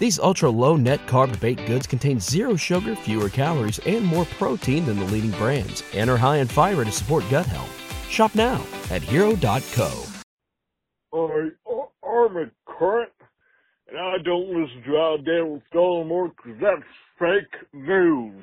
These ultra low net carb baked goods contain zero sugar, fewer calories, and more protein than the leading brands, and are high in fiber to support gut health. Shop now at hero.co. I, I'm a current, and I don't listen to Al Dale Dollamore because that's fake news.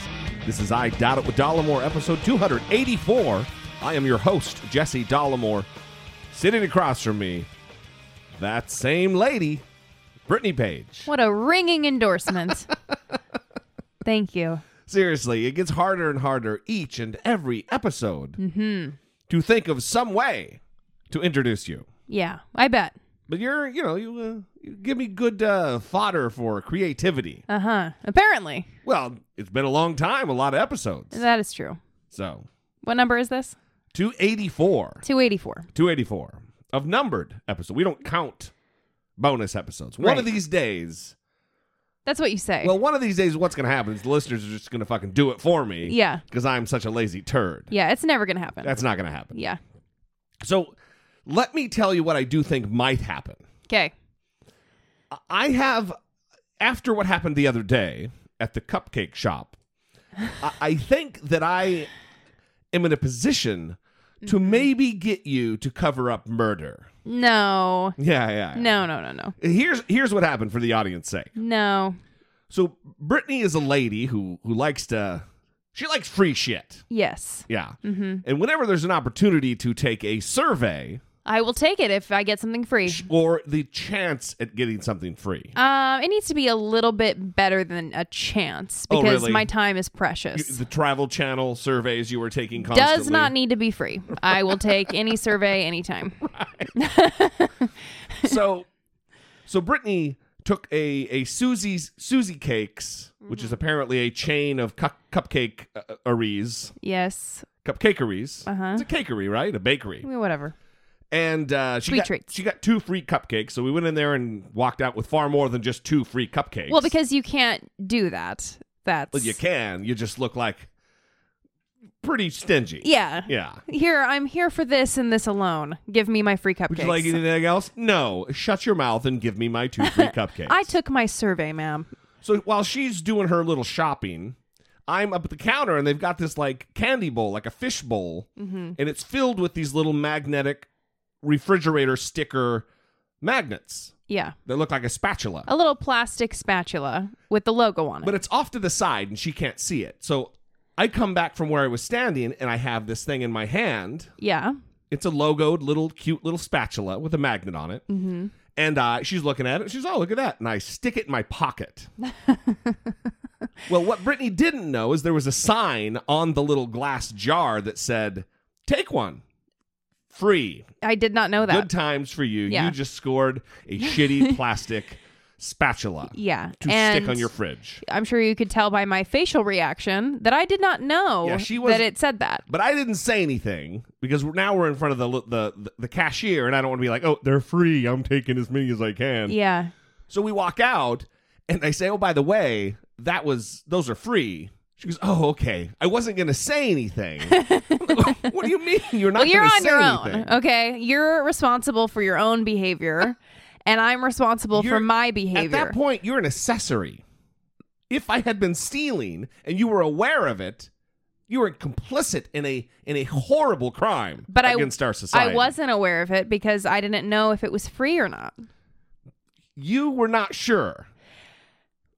This is I Doubt It with Dollamore, episode 284. I am your host, Jesse Dollamore. Sitting across from me, that same lady, Brittany Page. What a ringing endorsement. Thank you. Seriously, it gets harder and harder each and every episode to think of some way to introduce you. Yeah, I bet. But you're, you know, you, uh, you give me good uh, fodder for creativity. Uh huh. Apparently. Well, it's been a long time, a lot of episodes. That is true. So, What number is this? 284. 284. 284 of numbered episodes. We don't count bonus episodes. One of these days, That's what you say. well, one of these days, what's going to happen is the listeners are just going to fucking do it for me. Yeah. Because I'm such a lazy turd. yeah, it's never going to happen. That's not going to happen. yeah. So, let me tell you what I do think might happen. Okay. I have, after what happened the other day at the cupcake shop, I, I think that I am in a position to Mm-hmm. maybe get you to cover up murder. No. Yeah, yeah. yeah. No, no, no, no. Here's here's what happened for the audience sake. No. So Brittany is a lady who who likes to she likes free shit. Yes. Yeah. Mm-hmm. And whenever there's an opportunity to take a survey I will take it if I get something free. or the chance at getting something free, Um, it needs to be a little bit better than a chance Oh, because really? my time is you- precious. the Travel Channel surveys you were taking constantly Does not need to be free. I will take any survey anytime. so so Brittany took a a Susie's Susie Cakes, which Mm-hmm. is apparently a chain of cu- cupcake uh, arees, Yes. cupcakeries. Uh-huh. It's a cakery, right? A bakery. I mean, whatever. And uh, she got treats. she got two free cupcakes. So we went in there and walked out with far more than just two free cupcakes. Well, because you can't do that. That's well, you can. You just look like pretty stingy. Yeah. Yeah. Here, I'm here for this and this alone. Give me my free cupcakes. Would you like anything else? No. Shut your mouth and give me my two free cupcakes. I took my survey, ma'am. So while she's doing her little shopping, I'm up at the counter and they've got this like candy bowl, like a fish bowl, Mm-hmm. and it's filled with these little magnetic refrigerator sticker magnets Yeah. that look like a spatula. A little plastic spatula with the logo on it. But it's off to the side and she can't see it. So I come back from where I was standing and I have this thing in my hand. yeah. It's a logoed little cute little spatula with a magnet on it. Mm-hmm. And uh, she's looking at it. She's, oh, look at that. And I stick it in my pocket. well, what Brittany didn't know is there was a sign on the little glass jar that said, take one. Free. I did not know that. Good times for you. Yeah. You just scored a shitty plastic spatula Yeah. to and stick on your fridge. I'm sure you could tell by my facial reaction that I did not know Yeah, she was- that it said that. But I didn't say anything because now we're in front of the the the cashier, and I don't want to be like, "Oh, they're free. I'm taking as many as I can." Yeah. So we walk out, and I say, "Oh, by the way, that was those are free." She goes, "Oh, okay. I wasn't going to say anything." what do you mean you're not? Well, you're on your anything? own. Okay. You're responsible for your own behavior, and I'm responsible You're- for my behavior. At that point, you're an accessory. If I had been stealing and you were aware of it, you were complicit in a in a horrible crime but I, against our society. I wasn't aware of it because I didn't know if it was free or not. you were not sure.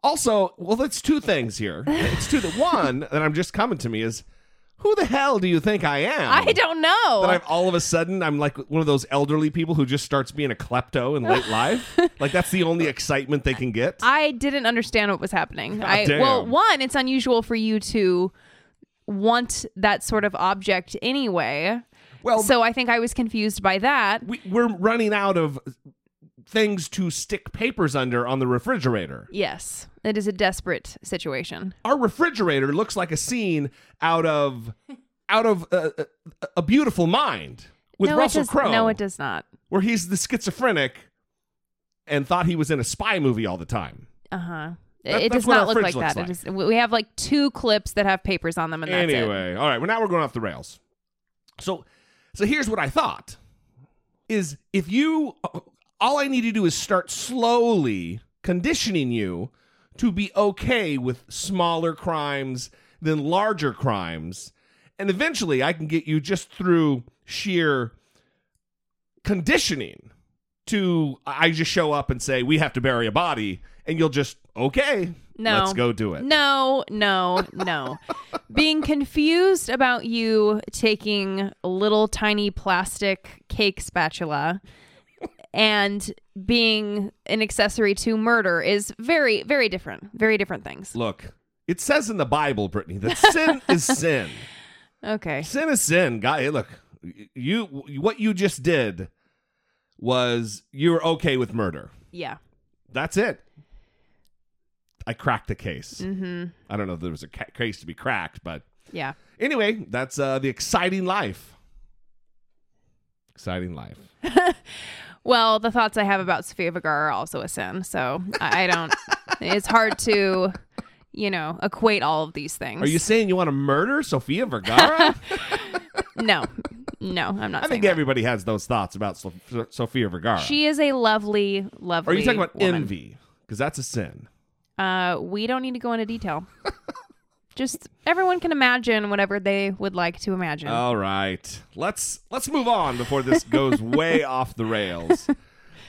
Also, well, that's two things here. It's two. The one that I'm just coming to me is, who the hell do you think I am? I don't know. That I'm all of a sudden I'm like one of those elderly people who just starts being a klepto in late life. Like that's the only excitement they can get. I didn't understand what was happening. God I damn. well, one, it's unusual for you to want that sort of object anyway. well, so I think I was confused by that. we, we're running out of things to stick papers under on the refrigerator. Yes, it is a desperate situation. Our refrigerator looks like a scene out of out of uh, uh, a beautiful mind with no, Russell Crowe. No, it does not. where he's the schizophrenic and thought he was in a spy movie all the time. Uh huh. That- it does not look like that. is, we have like two clips that have papers on them, and that's anyway, all right, well now we're going off the rails. So, so here's what I thought: is if you, all I need to do is start slowly conditioning you to be okay with smaller crimes than larger crimes, and eventually I can get you just through sheer conditioning to I just show up and say we have to bury a body, and you'll just okay, No. let's go do it. No, no, no. Being confused about you taking a little tiny plastic cake spatula and being an accessory to murder is very, very different. Very different things. Look, it says in the Bible, Brittany, that sin is sin. Okay. Sin is sin. Guy, look, you what you just did was you were okay with murder. Yeah. That's it. I cracked the case. Mm-hmm. I don't know if there was a ca- case to be cracked, but Yeah. anyway, that's uh, the exciting life. Exciting life. Well, the thoughts I have about Sofia Vergara are also a sin. So I, I don't. it's hard to, you know, equate all of these things. Are you saying you want to murder Sofia Vergara? No, no, I'm not. I saying think that. everybody has those thoughts about so- Sofia Vergara. She is a lovely, lovely. are you talking about woman. envy? Because that's a sin. Uh, we don't need to go into detail. Just everyone can imagine whatever they would like to imagine. All right, let's let's move on before this goes way off the rails.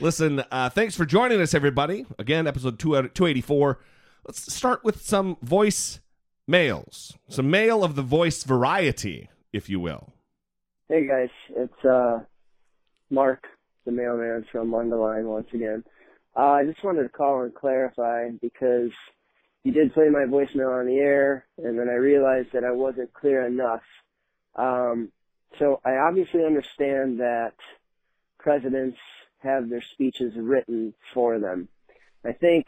Listen, uh, thanks for joining us, everybody. Again, episode two two eighty four. Let's start with some voice mails, some mail of the voice variety, if you will. Hey guys, it's uh Mark, the mailman from Mundelein once again. Uh, I just wanted to call and clarify because you did play my voicemail on the air, and then I realized that I wasn't clear enough. Um, so I obviously understand that presidents have their speeches written for them. I think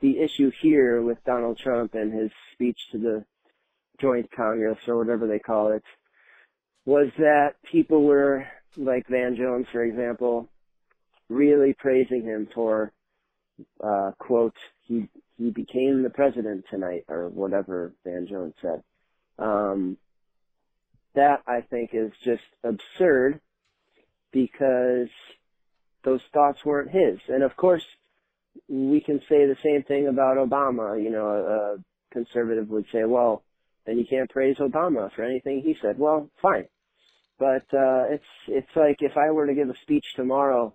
the issue here with Donald Trump and his speech to the Joint Congress or whatever they call it was that people were, like Van Jones, for example, really praising him for, uh, quote, he, he became the president tonight, or whatever Van Jones said. Um, that I think is just absurd because those thoughts weren't his. And of course, we can say the same thing about Obama. You know, a conservative would say, well, then you can't praise Obama for anything he said. Well, fine. But uh it's it's like if I were to give a speech tomorrow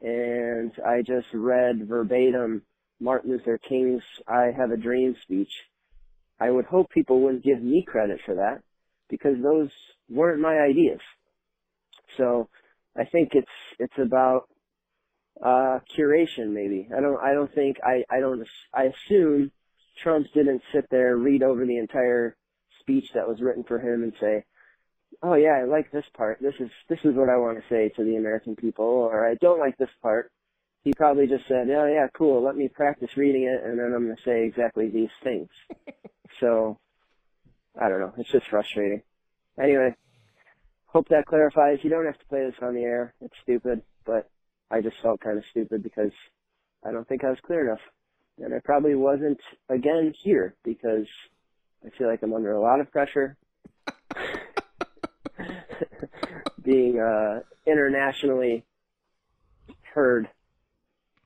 and I just read verbatim Martin Luther King's I Have a Dream speech, I would hope people wouldn't give me credit for that because those weren't my ideas. So I think it's it's about uh curation maybe. I don't I don't think I I don't I assume Trump didn't sit there read over the entire speech that was written for him and say, "Oh yeah, I like this part. This is this is what I want to say to the American people," or "I don't like this part. He probably just said, "Oh yeah, cool. Let me practice reading it, and then I'm going to say exactly these things." so, I don't know. It's just frustrating. Anyway, hope that clarifies. You don't have to play this on the air. It's stupid, but I just felt kind of stupid because I don't think I was clear enough, and I probably wasn't again here because I feel like I'm under a lot of pressure. Being uh, internationally heard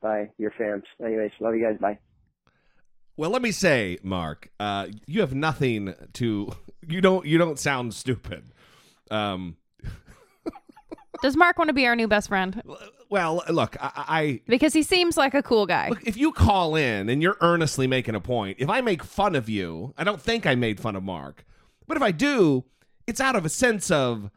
by your fans. Anyways, love you guys. Bye. Well, let me say, Mark, uh, you have nothing to. You don't. You don't sound stupid. Um, Does Mark want to be our new best friend? well, look, I, I Because he seems like a cool guy. Look, if you call in and you're earnestly making a point, if I make fun of you, I don't think I made fun of Mark, but if I do, it's out of a sense of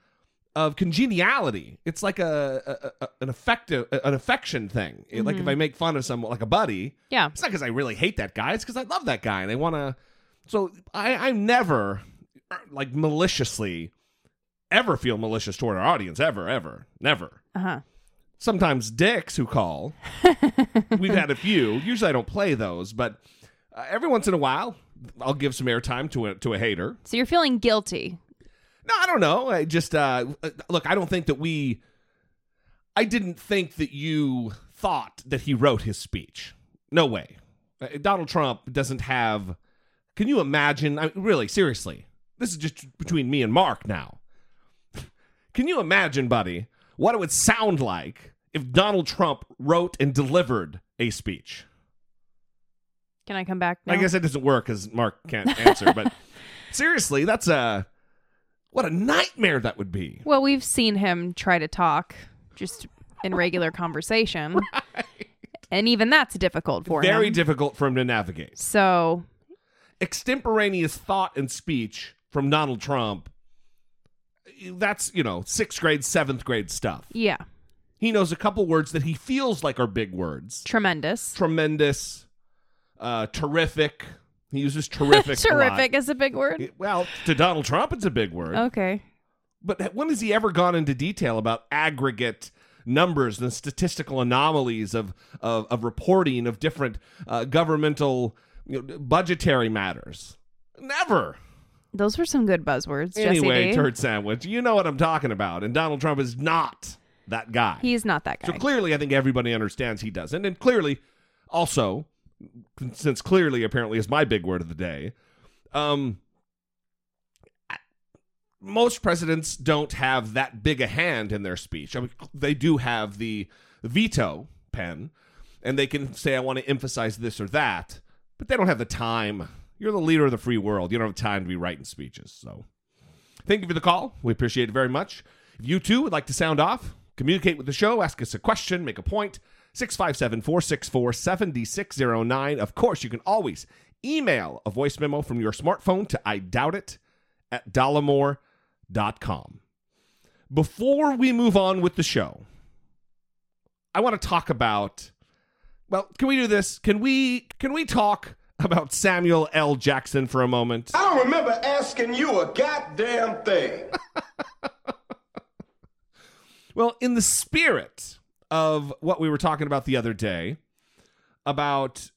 of congeniality. It's like a, a, a an affective an affection thing. Like if I make fun of someone like a buddy, Yeah. it's not because I really hate that guy. It's because I love that guy and I want to. So I I'm never like maliciously ever feel malicious toward our audience ever ever never Uh huh. sometimes dicks who call. We've had a few. Usually I don't play those, but uh, every once in a while I'll give some airtime to a to a hater. So you're feeling guilty. No, I don't know. I just uh, look. I don't think that we. I didn't think that you thought that he wrote his speech. No way. Uh, Donald Trump doesn't have. Can you imagine? I really, seriously, this is just between me and Mark now. Can you imagine, buddy, what it would sound like if Donald Trump wrote and delivered a speech? Can I come back now? I guess it doesn't work because Mark can't answer. but seriously, that's a what a nightmare that would be. Well, we've seen him try to talk just in regular conversation. And even that's difficult for Very him. Very difficult for him to navigate. so, Extemporaneous thought and speech from Donald Trump. That's you know sixth grade, seventh grade stuff. yeah, He knows a couple words that he feels like are big words. tremendous. Tremendous, uh, terrific. He uses terrific. Terrific is a big word. Well, to Donald Trump, it's a big word. Okay. But when has he ever gone into detail about aggregate numbers and statistical anomalies of of, of reporting of different uh, governmental you know, budgetary matters? Never. Those were some good buzzwords, anyway, turd sandwich. You know what I'm talking about. And Donald Trump is not that guy. He's not that guy. so clearly, I think everybody understands he doesn't. And clearly, also, since clearly apparently is my big word of the day, um, most presidents don't have that big a hand in their speech. I mean, they do have the veto pen, and they can say, "I want to emphasize this or that," but they don't have the time. You're the leader of the free world. You don't have time to be writing speeches. So, thank you for the call. We appreciate it very much. If you too would like to sound off, communicate with the show, ask us a question, make a point. 657 464 7609. Of course, you can always email a voice memo from your smartphone to I doubt it at dollamore.com. Before we move on with the show, I want to talk about well, can we do this? Can we can we talk about Samuel L. Jackson for a moment? I don't remember asking you a goddamn thing. Well, in the spirit of what we were talking about the other day about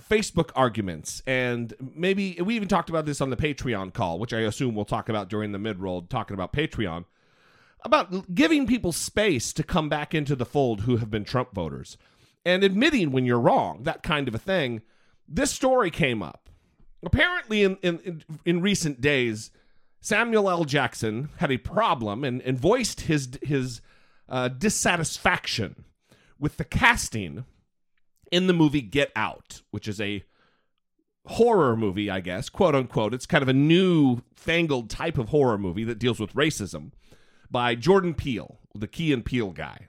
Facebook arguments, and maybe we even talked about this on the Patreon call, which I assume we'll talk about during the mid roll, talking about Patreon, about giving people space to come back into the fold who have been Trump voters and admitting when you're wrong, that kind of a thing. This story came up. Apparently, in, in, in, recent days, Samuel L. Jackson had a problem and, and voiced his his uh, dissatisfaction with the casting in the movie Get Out, which is a horror movie, I guess, quote unquote. It's kind of a new fangled type of horror movie that deals with racism by Jordan Peele, the Key and Peele guy.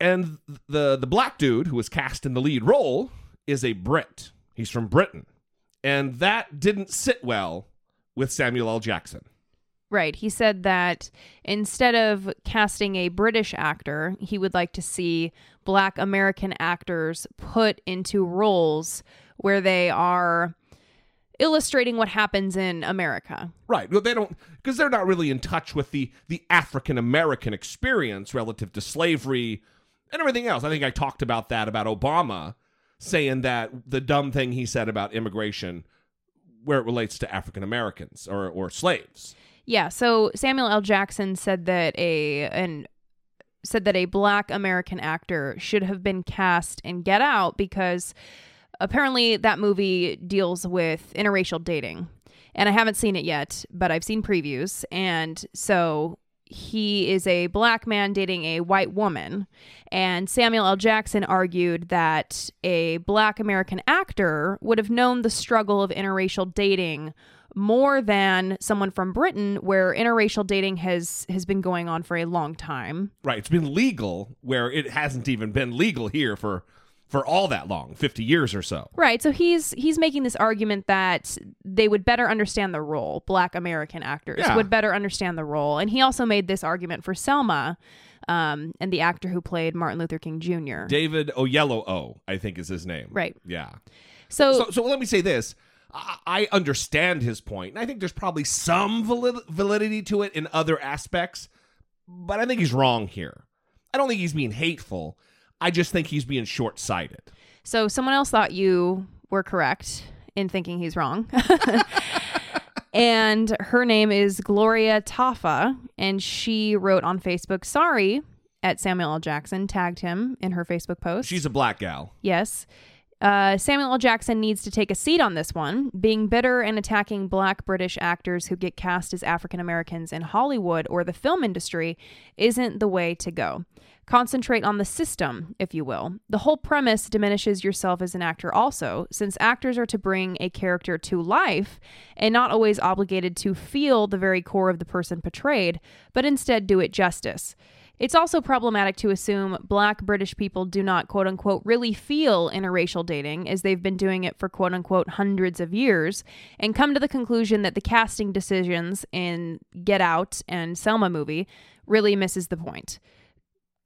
And the the black dude who was cast in the lead role is a Brit. He's from Britain. And that didn't sit well with Samuel L. Jackson. Right. He said that instead of casting a British actor, he would like to see black American actors put into roles where they are illustrating what happens in America. Right. Well, they don't because they're not really in touch with the the African American experience relative to slavery, and everything else. I think I talked about that about Obama saying that the dumb thing he said about immigration where it relates to African Americans or or slaves. Yeah, so Samuel L. Jackson said that a an said that a black American actor should have been cast in Get Out because apparently that movie deals with interracial dating. And I haven't seen it yet, but I've seen previews. And so he is a black man dating a white woman. And Samuel L. Jackson argued that a black American actor would have known the struggle of interracial dating more than someone from Britain where interracial dating has has been going on for a long time. Right. It's been legal where it hasn't even been legal here for for all that long, 50 years or so. Right. So he's he's making this argument that they would better understand the role. Black American actors Yeah. would better understand the role. And he also made this argument for Selma um, and the actor who played Martin Luther King Jr. David Oyelowo, I think is his name. Right. Yeah. so, So, so let me say this. I I understand his point, and I think there's probably some valid- validity to it in other aspects, but I think he's wrong here. I don't think he's being hateful. I just think he's being short sighted. so someone else thought you were correct in thinking he's wrong. and her name is Gloria Taffa. And she wrote on Facebook, sorry, at Samuel L. Jackson, tagged him in her Facebook post. She's a black gal. Yes. Uh, Samuel L. Jackson needs to take a seat on this one. Being bitter and attacking black British actors who get cast as African Americans in Hollywood or the film industry isn't the way to go. Concentrate on the system, if you will. The whole premise diminishes yourself as an actor, also, since actors are to bring a character to life and not always obligated to feel the very core of the person portrayed, but instead do it justice. It's also problematic to assume black British people do not, quote unquote, really feel interracial dating as they've been doing it for, quote unquote, hundreds of years, and come to the conclusion that the casting decisions in Get Out and Selma movie really misses the point.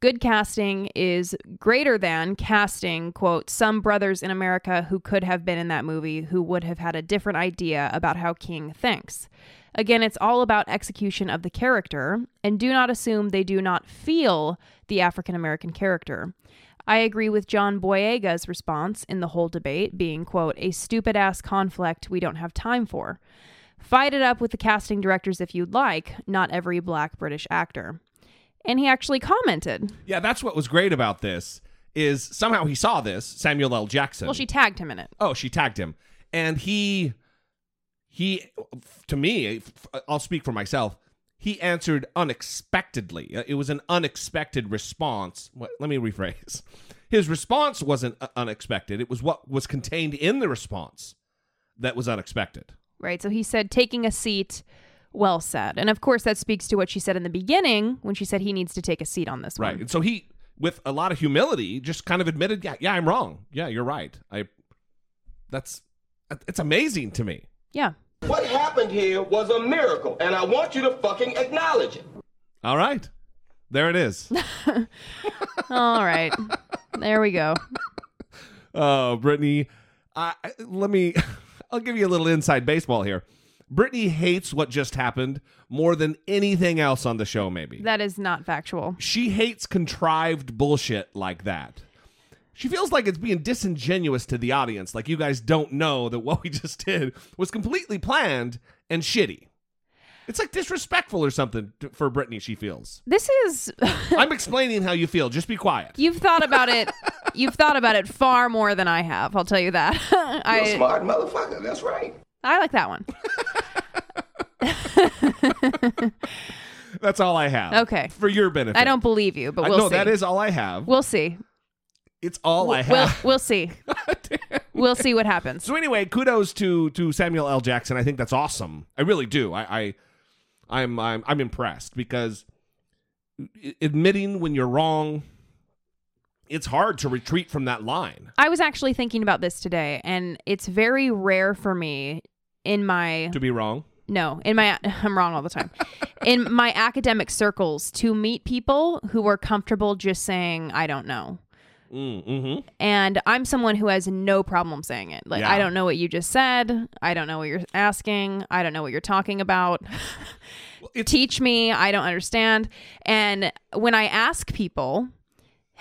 Good casting is greater than casting, quote, some brothers in America who could have been in that movie who would have had a different idea about how King thinks. Again, it's all about execution of the character, and do not assume they do not feel the African American character. I agree with John Boyega's response in the whole debate being, quote, a stupid ass conflict we don't have time for. Fight it up with the casting directors if you'd like, not every black British actor. And he actually commented. Yeah, that's what was great about this is somehow he saw this, Samuel L. Jackson. Well, she tagged him in it. Oh, she tagged him. And he he to me, I'll speak for myself. He answered unexpectedly. Uh, It was an unexpected response. Let me rephrase. His response wasn't uh, unexpected. It was what was contained in the response that was unexpected. Right. So he said, taking a seat, well said. And of course, that speaks to what she said in the beginning when she said he needs to take a seat on this Right. one. And so he with a lot of humility just kind of admitted, yeah, yeah, I'm wrong. Yeah, you're right. I that's it's amazing to me. Yeah. What happened here was a miracle, and I want you to fucking acknowledge it. All right. There it is. All right. there we go. Oh, Brittany, I I- let me. I'll give you a little inside baseball here. Brittany hates what just happened more than anything else on the show. Maybe That is not factual. she hates contrived bullshit like that. She feels like it's being disingenuous to the audience, like you guys don't know that what we just did was completely planned and shitty. It's like disrespectful or something to, for Brittany. She feels. This is I'm explaining how you feel. Just be quiet. you've thought about it. You've thought about it far more than I have. I'll tell you that. You're a I smart motherfucker. That's right. I like that one. That's all I have. Okay. For your benefit. I don't believe you, but we'll see. no, see. that is all I have. We'll see. It's all I We'll, have. we'll see. we'll see what happens. So anyway, kudos to to Samuel L. Jackson. I think that's awesome. I really do. I, I I'm I'm I'm impressed because admitting when you're wrong, it's hard to retreat from that line. I was actually thinking about this today, and it's very rare for me in my To be wrong. no in my I'm wrong all the time in my academic circles to meet people who are comfortable just saying I don't know. Mm, mm-hmm. And I'm someone who has no problem saying it. Like, Yeah. I don't know what you just said. I don't know what you're asking. I don't know what you're talking about. it's- Teach me. I don't understand. And when I ask people,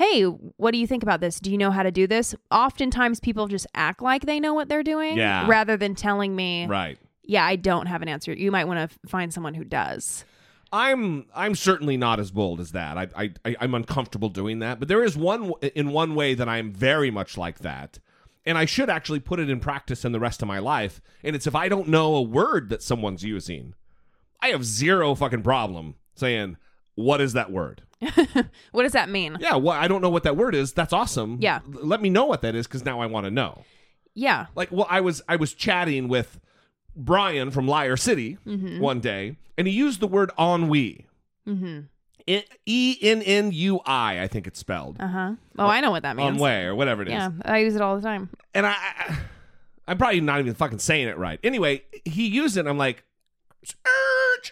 hey, what do you think about this? Do you know how to do this? Oftentimes people just act like they know what they're doing Yeah. rather than telling me, Right. yeah, I don't have an answer. You might want to find someone who does. I'm I'm certainly not as bold as that. I, I I I'm uncomfortable doing that. But there is one in one way that I'm very much like that, and I should actually put it in practice in the rest of my life. And it's if I don't know a word that someone's using, I have zero fucking problem saying what is that word. What does that mean? Yeah, well, I don't know what that word is. That's awesome. Yeah. L- let me know what that is because now I want to know. Yeah. Like, well, I was I was chatting with Brian from Liar City one day, and he used the word ennui. Mm-hmm. E N N U I, I think it's spelled. Uh huh. Oh, I know what that means. Ennui or whatever it is. Yeah, I use it all the time. And I, I, I'm probably not even fucking saying it right. Anyway, he used it. and I'm like.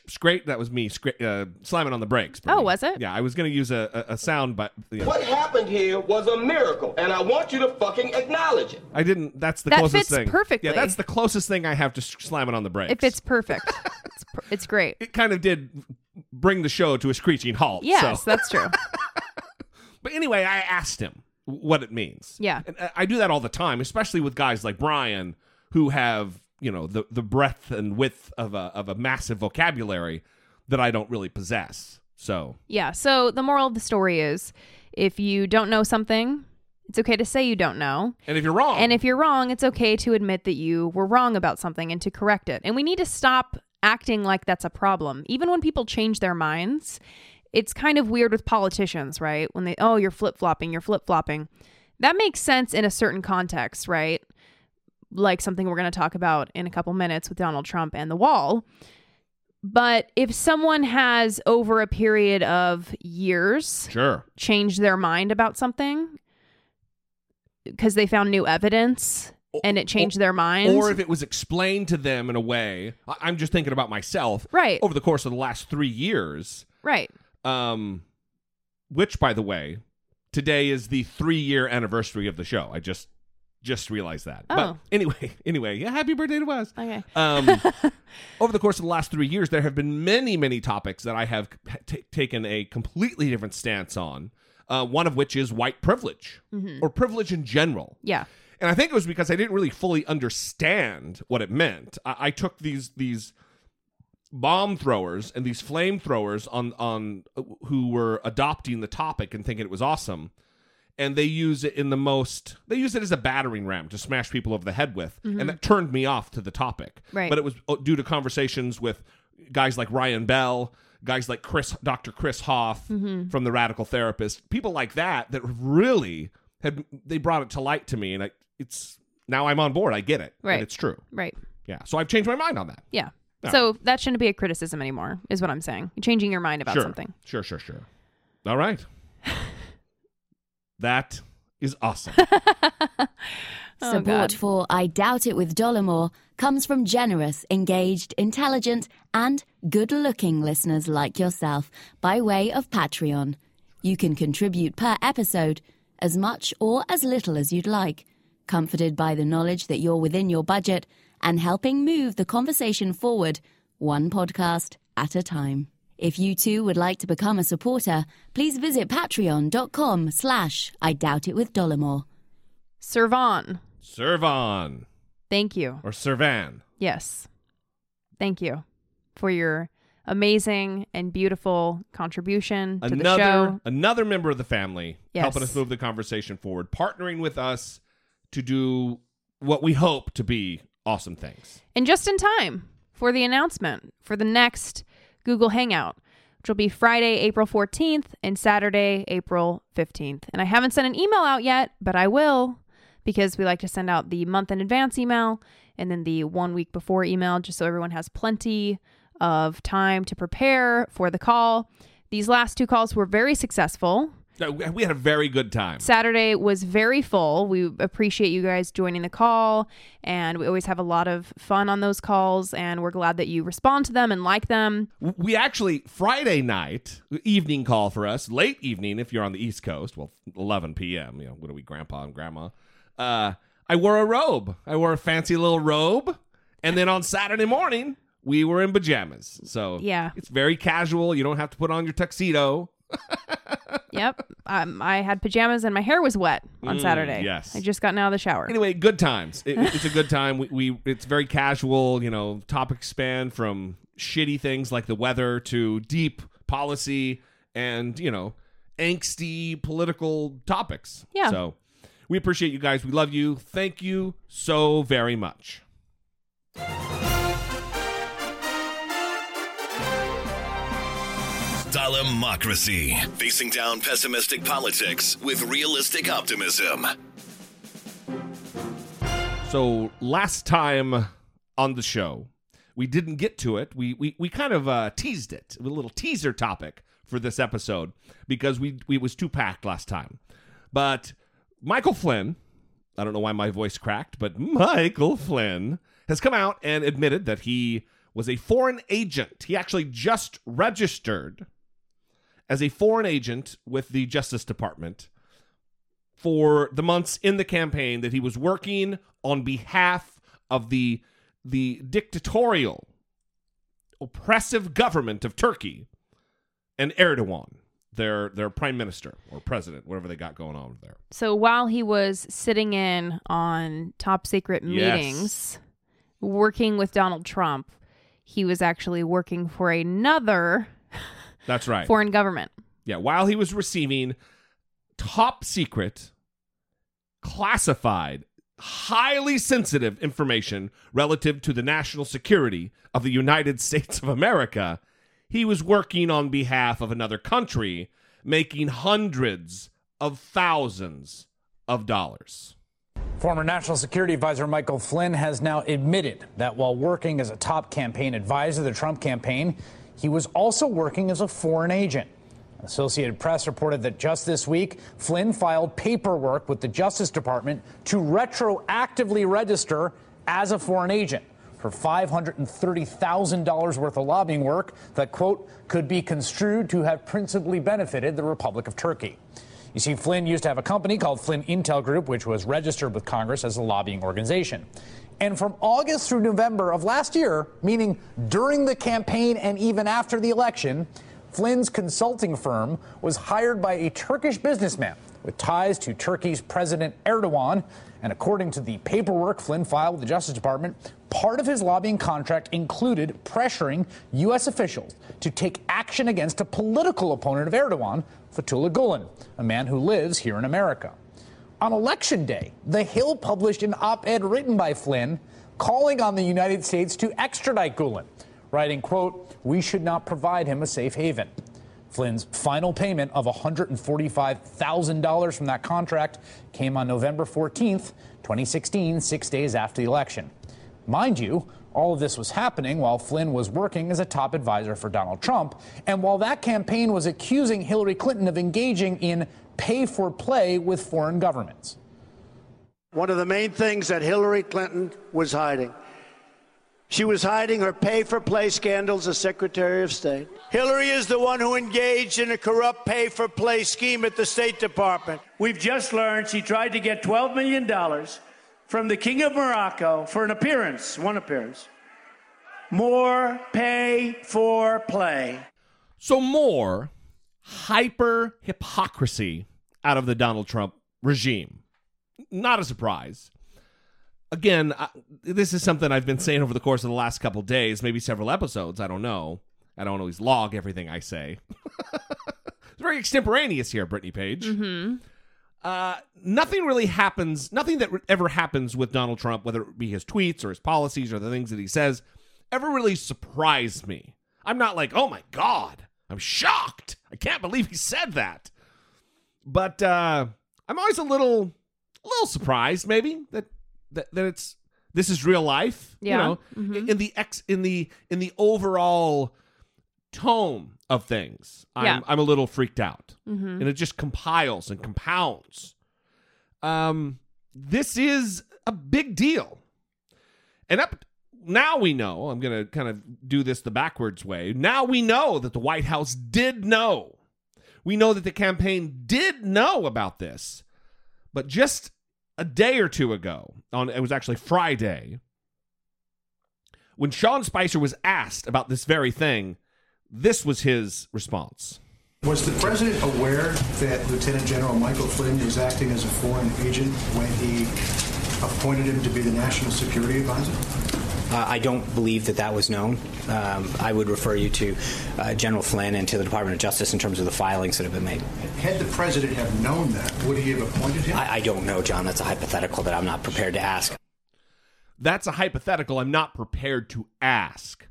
Scrape. That was me scra- uh, slamming on the brakes. Oh, me. was it? Yeah, I was going to use a, a, a sound, but you know, What happened here was a miracle, and I want you to fucking acknowledge it. I didn't. That's the That closest fits thing. perfectly. Yeah, that's the closest thing I have to s- slamming on the brakes. If it's perfect, it's, per- it's great. it kind of did bring the show to a screeching halt. Yes, so. that's true. But anyway, I asked him what it means. Yeah. And I- I do that all the time, especially with guys like Brian who have, you know, the, the breadth and width of a, of a massive vocabulary that I don't really possess. So, Yeah. So the moral of the story is if you don't know something, it's okay to say you don't know. and if you're wrong, And if you're wrong, it's okay to admit that you were wrong about something and to correct it. And we need to stop acting like that's a problem. Even when people change their minds, it's kind of weird with politicians, right? When they, oh, you're flip flopping, you're flip flopping. That makes sense in a certain context, right? Like something we're going to talk about in a couple minutes with Donald Trump and the wall. But if someone has over a period of years sure. changed their mind about something because they found new evidence and it changed their mind. Or if it was explained to them in a way, I'm just thinking about myself. Right. Over the course of the last three years, right. um, which, by the way, today is the three year anniversary of the show. I just just realized that. But Oh. anyway, anyway, yeah, happy birthday to us. Okay. Um, over the course of the last three years, there have been many, many topics that I have t- taken a completely different stance on. Uh, one of which is white privilege or privilege in general. Yeah. And I think it was because I didn't really fully understand what it meant. I, I took these these bomb throwers and these flamethrowers on on uh, who were adopting the topic and thinking it was awesome, and they use it in the most. They use it as a battering ram to smash people over the head with, and that turned me off to the topic. Right. But it was uh, due to conversations with guys like Ryan Bell. Guys like Chris, Dr. Chris Hoff from the Radical Therapist, people like that, that really had they brought it to light to me, and I, it's now I'm on board. I get it, Right. And it's true. Right. Yeah, so I've changed my mind on that. Yeah. Yeah. So that shouldn't be a criticism anymore, is what I'm saying. You're changing your mind about sure. something. Sure, sure, sure. All right. that is awesome. Oh, Support God. for I Doubt It with Dollamore comes from generous, engaged, intelligent, and good looking listeners like yourself by way of Patreon. You can contribute per episode as much or as little as you'd like, comforted by the knowledge that you're within your budget and helping move the conversation forward one podcast at a time. If you too would like to become a supporter, please visit patreon.com slash I Doubt It with Dollamore. Servan. Servan Thank you. or Servan. Yes. Thank you for your amazing and beautiful contribution to the Another show. another member of the family Yes. helping us move the conversation forward, partnering with us to do what we hope to be awesome things. And just in time for the announcement for the next Google Hangout, which will be Friday, April 14th and Saturday, April 15th. And I haven't sent an email out yet, but I will because we like to send out the month in advance email and then the one week before email just so everyone has plenty of time to prepare for the call. These last two calls were very successful. We- We had a very good time. Saturday was very full. We appreciate you guys joining the call, and we always have a lot of fun on those calls, and we're glad that you respond to them and like them. We actually Friday night evening call for us, late evening if you're on the East Coast. Well, 11 p.m. You know, what are we, Grandpa and Grandma? Uh, I wore a robe. I wore a fancy little robe, and then on Saturday morning we were in pajamas. So Yeah. it's very casual. You don't have to put on your tuxedo. yep. Um, I had pajamas and my hair was wet on Mm, Saturday. yes. I just gotten out of the shower. Anyway, good times. It, it's a good time. We, we it's very casual. You know, topics span from shitty things like the weather to deep policy and you know angsty political topics. Yeah. So we appreciate you guys. We love you. Thank you so very much. Dollamocracy. Facing down pessimistic politics with realistic optimism. So last time on the show, we didn't get to it. We we, we kind of uh, teased it a little teaser topic for this episode because we we was too packed last time. But Michael Flynn, I don't know why my voice cracked, but Michael Flynn has come out and admitted that he was a foreign agent. He actually just registered as a foreign agent with the Justice Department for the months in the campaign that he was working on behalf of the the dictatorial oppressive government of Turkey and Erdogan, their their prime minister or president, whatever they got going on there. So while he was sitting in on top secret Yes. meetings, working with Donald Trump, he was actually working for another That's right. foreign government. Yeah, while he was receiving top secret, classified, highly sensitive information relative to the national security of the United States of America, he was working on behalf of another country, making hundreds of thousands of dollars. Former National Security Advisor Michael Flynn has now admitted that while working as a top campaign advisor to the Trump campaign, he was also working as a foreign agent. Associated Press reported that just this week, Flynn filed paperwork with the Justice Department to retroactively register as a foreign agent for $530,000 worth of lobbying work that, quote, could be construed to have principally benefited the Republic of Turkey. You see, Flynn used to have a company called Flynn Intel Group, which was registered with Congress as a lobbying organization. And from August through November of last year, meaning during the campaign and even after the election, Flynn's consulting firm was hired by a Turkish businessman with ties to Turkey's President Erdogan. And according to the paperwork Flynn filed with the Justice Department, part of his lobbying contract included pressuring U.S. officials to take action against a political opponent of Erdogan, Fethullah Gulen, a man who lives here in America. On election day, The Hill published an op ed written by Flynn calling on the United States to extradite Gulen, writing, quote, We should not provide him a safe haven. Flynn's final payment of $145,000 from that contract came on November 14th, 2016, six days after the election. Mind you, all of this was happening while Flynn was working as a top advisor for Donald Trump, and while that campaign was accusing Hillary Clinton of engaging in pay for play with foreign governments. One of the main things that Hillary Clinton was hiding. She was hiding her pay for play scandals as Secretary of State. Hillary is the one who engaged in a corrupt pay for play scheme at the State Department. We've just learned she tried to get $12 million from the King of Morocco for an appearance, one appearance. More pay for play. So more hyper hypocrisy out of the Donald Trump regime. Not a surprise. Again, I, this is something I've been saying over the course of the last couple days, maybe several episodes. I don't know. I don't always log everything I say. it's very extemporaneous here, Brittany Page. Mm-hmm. Uh, nothing really happens. Nothing that ever happens with Donald Trump, whether it be his tweets or his policies or the things that he says, ever really surprised me. I'm not like, oh my god, I'm shocked. I can't believe he said that. But uh, I'm always a little, a little surprised, maybe that that, that it's this is real life. Yeah. You know, Mhm. in the ex in the in the overall tone of things, I'm Yeah. I'm a little freaked out, Mhm. and it just compiles and compounds. Um, this is a big deal, and up now we know. I'm gonna kind of do this the backwards way. Now we know that the White House did know. We know that the campaign did know about this, but just a day or two ago, on it was actually Friday, when Sean Spicer was asked about this very thing, this was his response. Was the president aware that Lieutenant General Michael Flynn was acting as a foreign agent when he appointed him to be the national security advisor? Uh, I don't believe that that was known. Um, I would refer you to uh, General Flynn and to the Department of Justice in terms of the filings that have been made. Had the president have known that, would he have appointed him? I, I don't know, John. That's a hypothetical that I'm not prepared to ask. That's a hypothetical I'm not prepared to ask.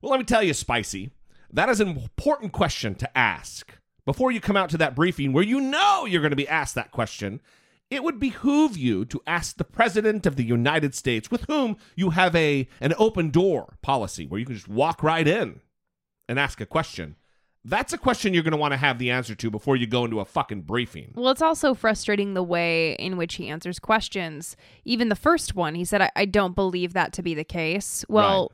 Well, let me tell you, Spicy, that is an important question to ask. Before you come out to that briefing where you know you're going to be asked that question, it would behoove you to ask the President of the United States, with whom you have a an open door policy where you can just walk right in and ask a question. That's a question you're going to want to have the answer to before you go into a fucking briefing. Well, it's also frustrating the way in which he answers questions. Even the first one, he said, I, I don't believe that to be the case. Well,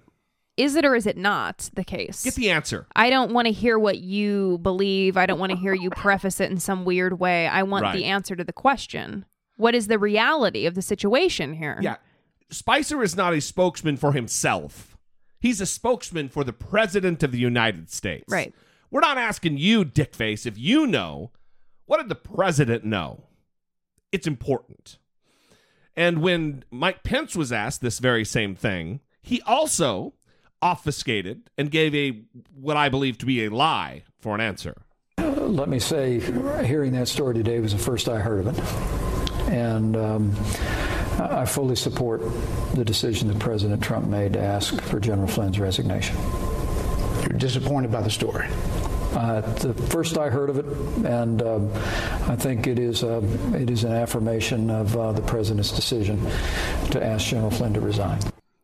is it or is it not the case? Get the answer. I don't want to hear what you believe. I don't want to hear you preface it in some weird way. I want Right. the answer to the question. What is the reality of the situation here? Yeah. Spicer is not a spokesman for himself. He's a spokesman for the President of the United States. Right. We're not asking you, Dickface, if you know. What did the President know? It's important. And when Mike Pence was asked this very same thing, he also obfuscated and gave a what I believe to be a lie for an answer. Let me say, hearing that story today was the first I heard of it. And um, I I fully support the decision that President Trump made to ask for General Flynn's resignation. You're disappointed by the story. Uh, the first I heard of it, and um, I think it is uh, it is an affirmation of uh, the president's decision to ask General Flynn to resign.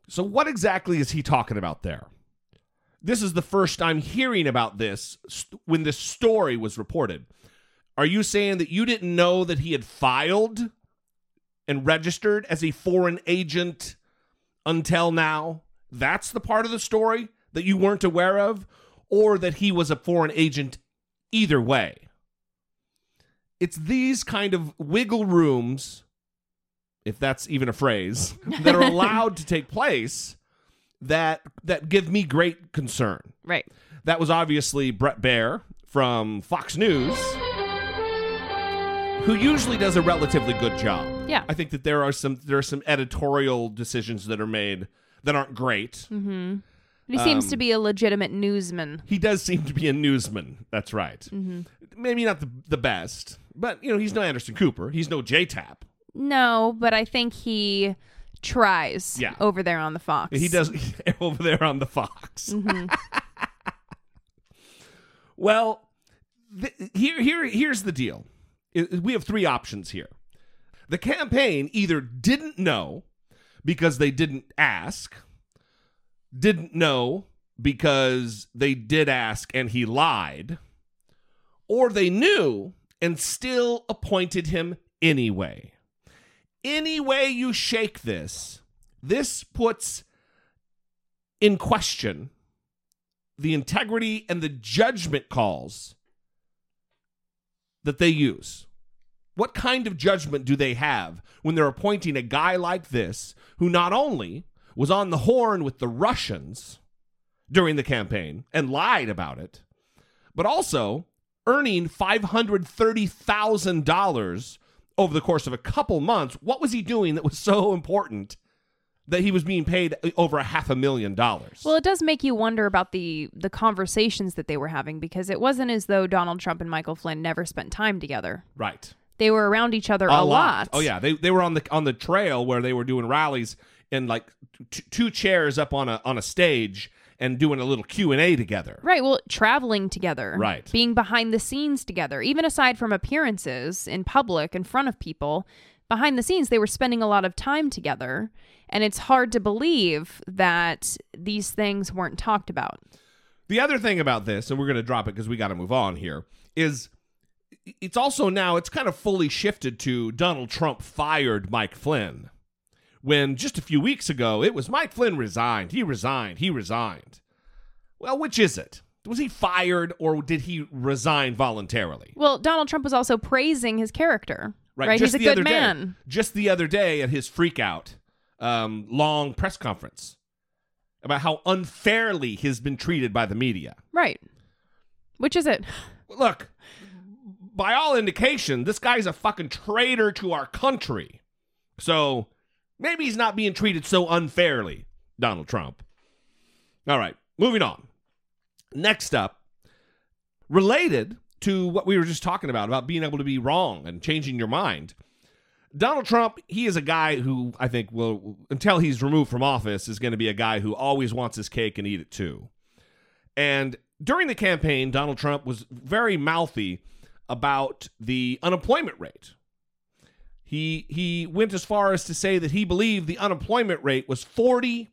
So, what exactly is he talking about there? This is the first I'm hearing about this st- when this story was reported. Are you saying that you didn't know that he had filed and registered as a foreign agent until now? That's the part of the story that you weren't aware of? Or that he was a foreign agent either way? It's these kind of wiggle rooms, if that's even a phrase, that are allowed to take place that that give me great concern. Right. That was obviously Bret Baier from Fox News, who usually does a relatively good job. Yeah. I think that there are some there are some editorial decisions that are made that aren't great. Mm-hmm. He seems Um, to be a legitimate newsman. He does seem to be a newsman. That's right. Mhm. Maybe not the the best, but you know he's no Anderson Cooper. He's no J Tap. No, but I think he tries Yeah. over there on the Fox. He does over there on the Fox. Mhm. Well, th- here, here, here's the deal. We have three options here. The campaign either didn't know because they didn't ask, didn't know because they did ask and he lied, or they knew and still appointed him anyway. Any way you shake this, this puts in question the integrity and the judgment calls that they use. What kind of judgment do they have when they're appointing a guy like this who not only was on the horn with the Russians during the campaign and lied about it, but also earning $530,000 over the course of a couple months? What was he doing that was so important that he was being paid over a half a million dollars? Well, it does make you wonder about the the conversations that they were having because it wasn't as though Donald Trump and Michael Flynn never spent time together. Right. They were around each other a, lot. Oh yeah, they they were on the on the trail where they were doing rallies in like t- two chairs up on a on a stage and doing a little Q and A together. Right. Well, traveling together. Right. Being behind the scenes together. Even aside from appearances in public in front of people, behind the scenes, they were spending a lot of time together. And it's hard to believe that these things weren't talked about. The other thing about this, and we're going to drop it because we got to move on here, is it's also now it's kind of fully shifted to Donald Trump fired Mike Flynn. When just a few weeks ago it was Mike Flynn resigned, he resigned, he resigned. Well, which is it? Was he fired or did he resign voluntarily? Well, Donald Trump was also praising his character. Right. Just He's a good other day- man. just the other day at his freakout um, long press conference about how unfairly he's been treated by the media. Right. Which is it? Look, by all indication, this guy's a fucking traitor to our country. So maybe he's not being treated so unfairly, Donald Trump. All right, moving on. Next up, related to what we were just talking about, about being able to be wrong and changing your mind. Donald Trump, he is a guy who I think will, until he's removed from office, is going to be a guy who always wants his cake and eat it too. And during the campaign, Donald Trump was very mouthy about the unemployment rate. He he went as far as to say that he believed the unemployment rate was 42%.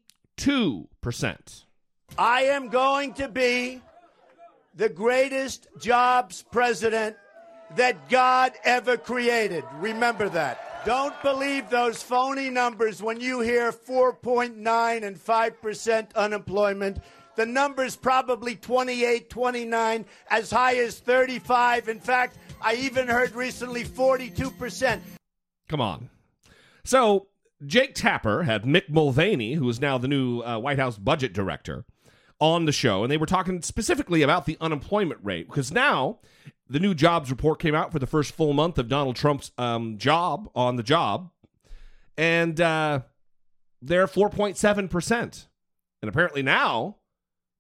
I am going to be the greatest jobs president that God ever created. Remember that. Don't believe those phony numbers when you hear 4.9 and 5% unemployment. The number's probably 28, 29, as high as 35. In fact, I even heard recently 42%. Come on. So, Jake Tapper had Mick Mulvaney, who is now the new uh, White House budget director, on the show, and they were talking specifically about the unemployment rate because now the new jobs report came out for the first full month of Donald Trump's um, job on the job, and uh, they're 4.7%. And apparently now,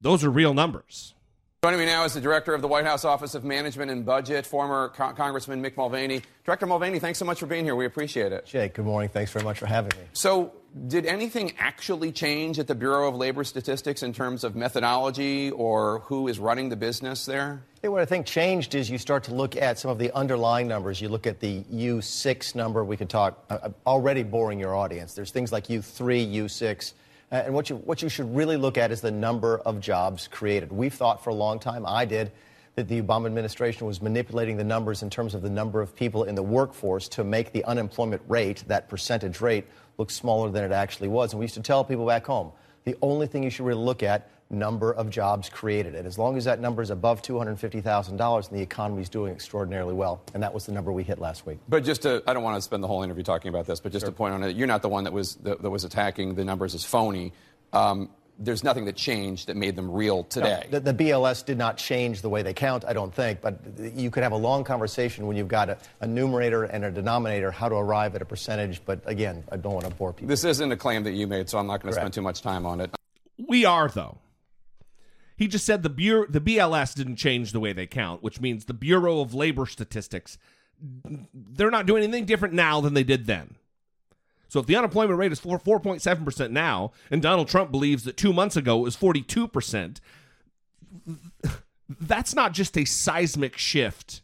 those are real numbers. Joining me now is the director of the White House Office of Management and Budget, former Co- Congressman Mick Mulvaney. Director Mulvaney, thanks so much for being here. We appreciate it. Jake, good morning. Thanks very much for having me. So, did anything actually change at the Bureau of Labor Statistics in terms of methodology or who is running the business there? What I think changed is you start to look at some of the underlying numbers. You look at the U6 number. We could talk, uh, already boring your audience. There's things like U3, U6. Uh, and what you, what you should really look at is the number of jobs created. We've thought for a long time, I did, that the Obama administration was manipulating the numbers in terms of the number of people in the workforce to make the unemployment rate, that percentage rate, look smaller than it actually was. And we used to tell people back home the only thing you should really look at number of jobs created. And as long as that number is above $250,000, then the economy is doing extraordinarily well. And that was the number we hit last week. But just to, I don't want to spend the whole interview talking about this, but just sure. to point on it, you're not the one that was, that, that was attacking the numbers as phony. Um, there's nothing that changed that made them real today. No, the, the, BLS did not change the way they count, I don't think, but you could have a long conversation when you've got a, a, numerator and a denominator how to arrive at a percentage, but again, I don't want to bore people. This isn't a claim that you made, so I'm not going to spend too much time on it. We are, though. He just said the Bureau, the BLS didn't change the way they count, which means the Bureau of Labor Statistics, they're not doing anything different now than they did then. So if the unemployment rate is 4, 4.7% now, and Donald Trump believes that two months ago it was 42%, that's not just a seismic shift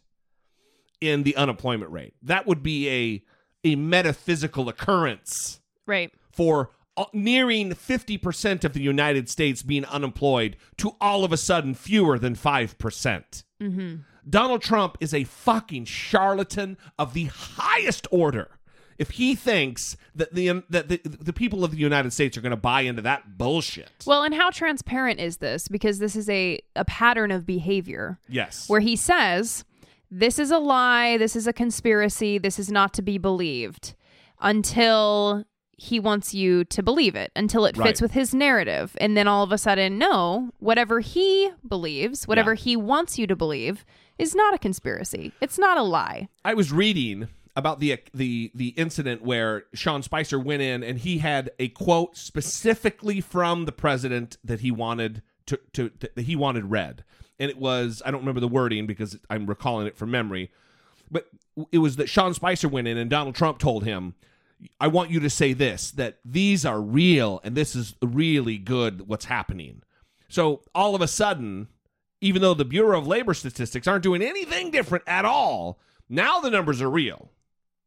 in the unemployment rate. That would be a a metaphysical occurrence. Right. For nearing 50% of the United States being unemployed to all of a sudden fewer than 5%. percent mm hmm Donald Trump is a fucking charlatan of the highest order if he thinks that the that the, the people of the United States are going to buy into that bullshit. Well, and how transparent is this? Because this is a a pattern of behavior. Yes. Where he says, "This is a lie, this is a conspiracy, this is not to be believed." Until he wants you to believe it until it fits right. with his narrative. And then all of a sudden, no, whatever he believes, whatever yeah. he wants you to believe, is not a conspiracy. It's not a lie. I was reading about the the the incident where Sean Spicer went in and he had a quote specifically from the president that he wanted to, to, to that he wanted read, and it was I don't remember the wording because I'm recalling it from memory, but it was that Sean Spicer went in and Donald Trump told him. I want you to say this that these are real and this is really good what's happening. So all of a sudden, even though the Bureau of Labor Statistics aren't doing anything different at all, now the numbers are real.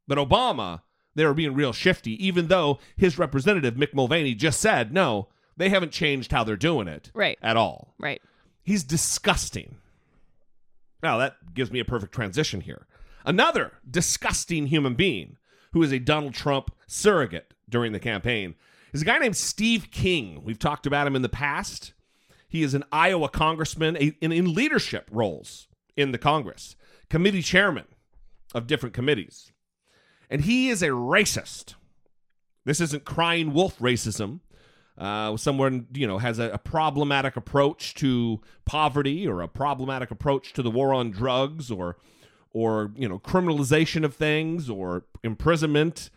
But Obama, they were being real shifty, even though his representative, Mick Mulvaney, just said, no, they haven't changed how they're doing it right. at all. Right. He's disgusting. Now, that gives me a perfect transition here. Another disgusting human being who is a Donald Trump surrogate during the campaign is a guy named Steve King. We've talked about him in the past. He is an Iowa congressman in, leadership roles in the Congress, committee chairman of different committees and he is a racist. This isn't crying wolf racism. Uh, someone you know has a, a, problematic approach to poverty or a problematic approach to the war on drugs or or you know criminalization of things or imprisonment.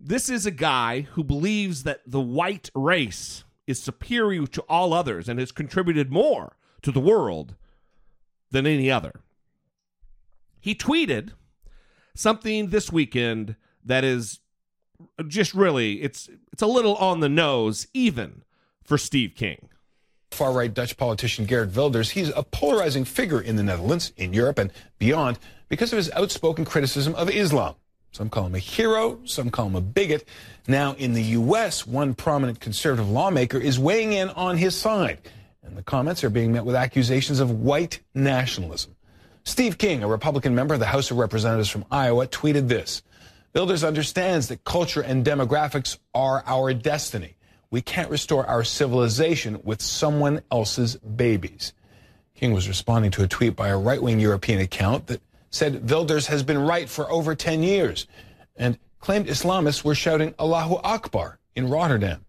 This is a guy who believes that the white race is superior to all others and has contributed more to the world than any other. He tweeted something this weekend that is just really it's it's a little on the nose even for Steve King. Far right Dutch politician Geert Wilders, he's a polarizing figure in the Netherlands, in Europe, and beyond because of his outspoken criticism of Islam. Some call him a hero, some call him a bigot. Now, in the U.S., one prominent conservative lawmaker is weighing in on his side, and the comments are being met with accusations of white nationalism. Steve King, a Republican member of the House of Representatives from Iowa, tweeted this Wilders understands that culture and demographics are our destiny. We can't restore our civilization with someone else's babies. King was responding to a tweet by a right wing European account that said Wilders has been right for over 10 years and claimed Islamists were shouting Allahu Akbar in Rotterdam.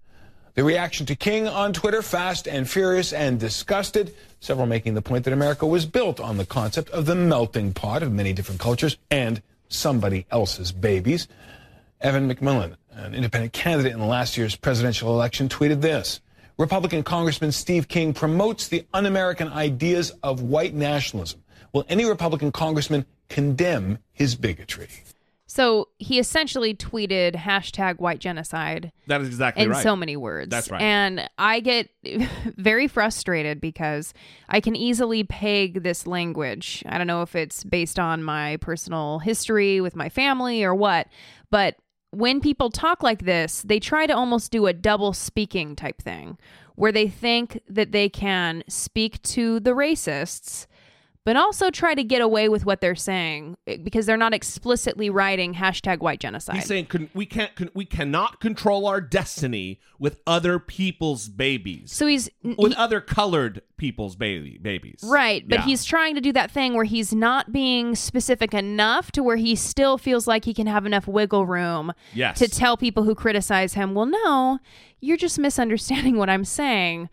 The reaction to King on Twitter, fast and furious and disgusted, several making the point that America was built on the concept of the melting pot of many different cultures and somebody else's babies. Evan McMullin, an independent candidate in last year's presidential election, tweeted this. Republican Congressman Steve King promotes the un American ideas of white nationalism. Will any Republican congressman condemn his bigotry? So he essentially tweeted hashtag white genocide. That is exactly in right. so many words. That's right. And I get very frustrated because I can easily peg this language. I don't know if it's based on my personal history with my family or what, but when people talk like this, they try to almost do a double speaking type thing where they think that they can speak to the racists but also try to get away with what they're saying eh, because they're not explicitly writing hashtag white genocide. He's saying we can't we cannot control our destiny with other people's babies. So he's with other colored people's baby babies. Right, but Yeah. he's trying to do that thing where he's not being specific enough to where he still feels like he can have enough wiggle room Yes. to tell people who criticize him, well, no, you're just misunderstanding what I'm saying.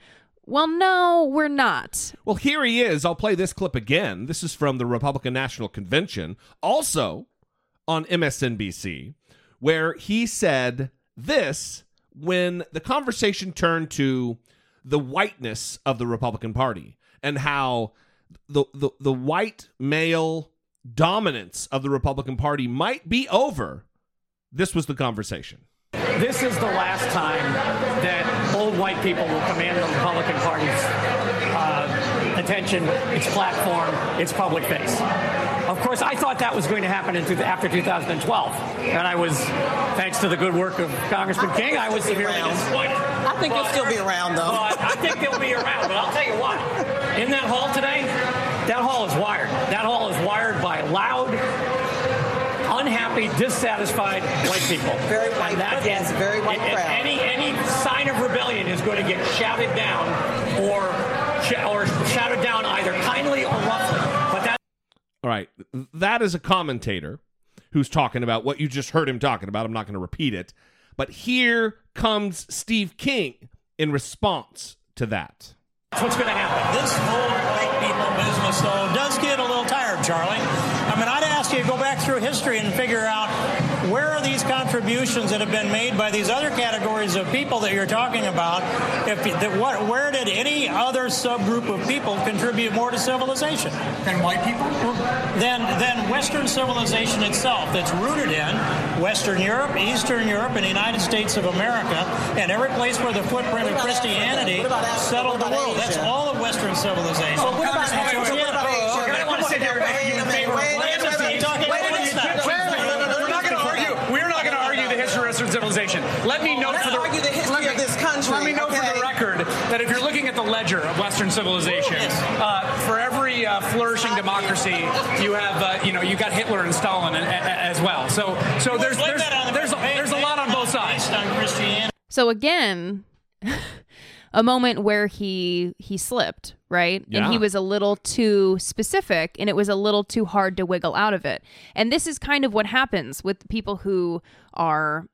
Well, no, we're not. Well, here he is. I'll play this clip again. This is from the Republican National Convention, also on MSNBC, where he said this when the conversation turned to the whiteness of the Republican Party and how the the, the white male dominance of the Republican Party might be over. This was the conversation. This is the last time that old white people will command the Republican Party's uh, attention, its platform, its public face. Of course, I thought that was going to happen in after 2012, and I was, thanks to the good work of Congressman King, I was severely disappointed. I think he'll still be around, though. But I think they'll be around, but I'll tell you what. In that hall today, that hall is wired. That hall is wired by loud, unhappy, dissatisfied white people. Very white. And that Yes, very white and- and crowd. Any any sign of rebellion is going to get shouted down, or sh- or shouted down either kindly or roughly. But that. All right. That is a commentator who's talking about what you just heard him talking about. I'm not going to repeat it. But here comes Steve King in response to that. That's what's going to happen. This whole white people business, though, does get a little tired, Charlie. Through history and figure out where are these contributions that have been made by these other categories of people that you're talking about. If that, what, where did any other subgroup of people contribute more to civilization? Than white people? Than than Western civilization itself, that's rooted in Western Europe, Eastern Europe, and the United States of America, and every place where the footprint of Christianity settled the world. That's all of Western civilization. Well, what about Asia? What about Asia? I don't want to sit here and argue in favor of Wait a one minute, entity. talking Wait a about minute. that. We're not going to argue. We're not going to argue the history of Western civilization. Let me note Let's for the argue the history me- of this country, Let me note for the record that if you're looking at the ledger of Western civilization, uh, for every uh, flourishing democracy, you have uh, you know you got Hitler and Stalin a- a- as well. So so there's Blame there's the- there's a, there's a lot on both sides. Based on Christianity. So again, a moment where he he slipped, right? And he was a little too specific and it was a little too hard to wiggle out of it. And this is kind of what happens with people who are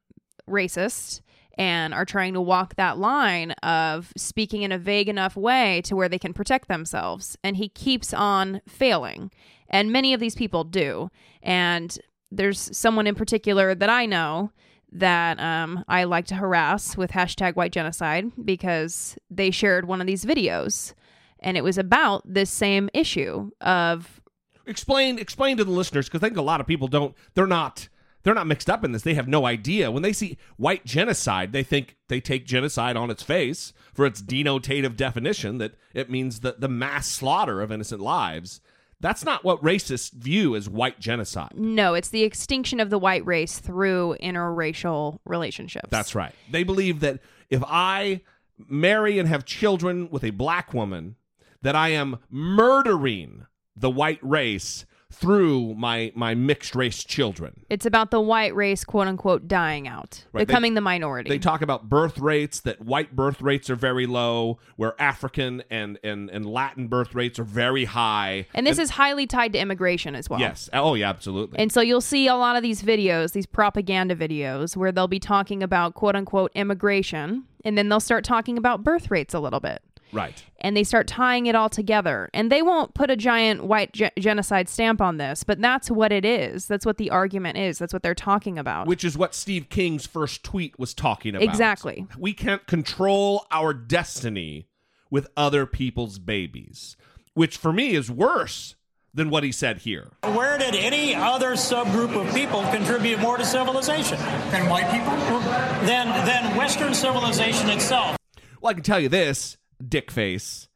racist and are trying to walk that line of speaking in a vague enough way to where they can protect themselves. And he keeps on failing. And many of these people do. And there's someone in particular that I know that um, I like to harass with hashtag white genocide because they shared one of these videos and it was about this same issue of explain explain to the listeners because I think a lot of people don't they're not they're not mixed up in this. They have no idea. When they see white genocide, they think they take genocide on its face for its denotative definition that it means the, the mass slaughter of innocent lives. That's not what racists view as white genocide. no, it's the extinction of the white race through interracial relationships. That's right. They believe that if I marry and have children with a black woman, that I am murdering the white race through my my mixed race children. It's about the white race, quote unquote, dying out, Right, they- becoming the minority. They talk about birth rates that white birth rates are very low, where African and and, and Latin birth rates are very high. and this is highly tied to immigration as well. yes, oh yeah, absolutely. And so you'll see a lot of these videos, these propaganda videos, where they'll be talking about quote unquote immigration, and then they'll start talking about birth rates a little bit. Right. And they start tying it all together. And they won't put a giant white ge- genocide stamp on this, but that's what it is. That's what the argument is. That's what they're talking about. Which is what Steve King's first tweet was talking about. Exactly. We can't control our destiny with other people's babies, which for me is worse than what he said here. Where did any other subgroup of people contribute more to civilization? Than white people? Than, than Western civilization itself. Well, I can tell you this, dickface.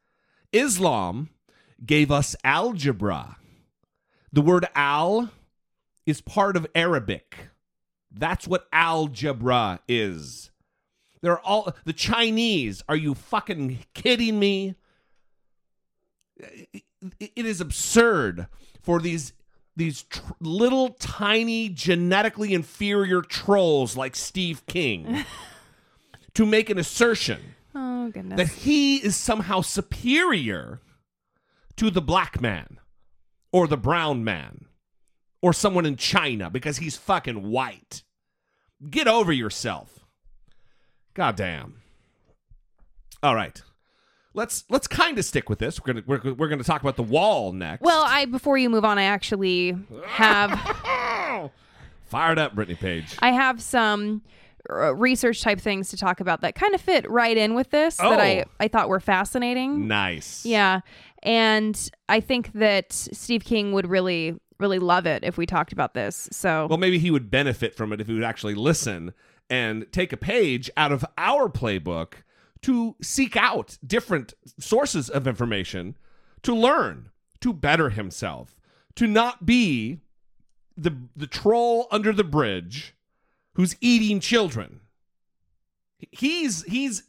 Islam gave us algebra. The word al is part of Arabic. That's what algebra is. They're all the Chinese. Are you fucking kidding me? It- it is absurd for these these tr- little tiny genetically inferior trolls like Steve King to make an assertion oh, goodness. that he is somehow superior to the black man or the brown man or someone in China because he's fucking white. Get over yourself. God damn. All right. Let's let's kind of stick with this. We're gonna we're, we're gonna talk about the wall next. well, I before you move on, I actually have Fired up, Brittany Page. I have some Uh, research type things to talk about that kind of fit right in with this that I Oh. I thought were fascinating. Nice. Yeah. And I think that Steve King would really, really love it if we talked about this. So, Well, maybe he would benefit from it if he would actually listen and take a page out of our playbook to seek out different sources of information to learn, to better himself, to not be the the troll under the bridge who's eating children. He's he's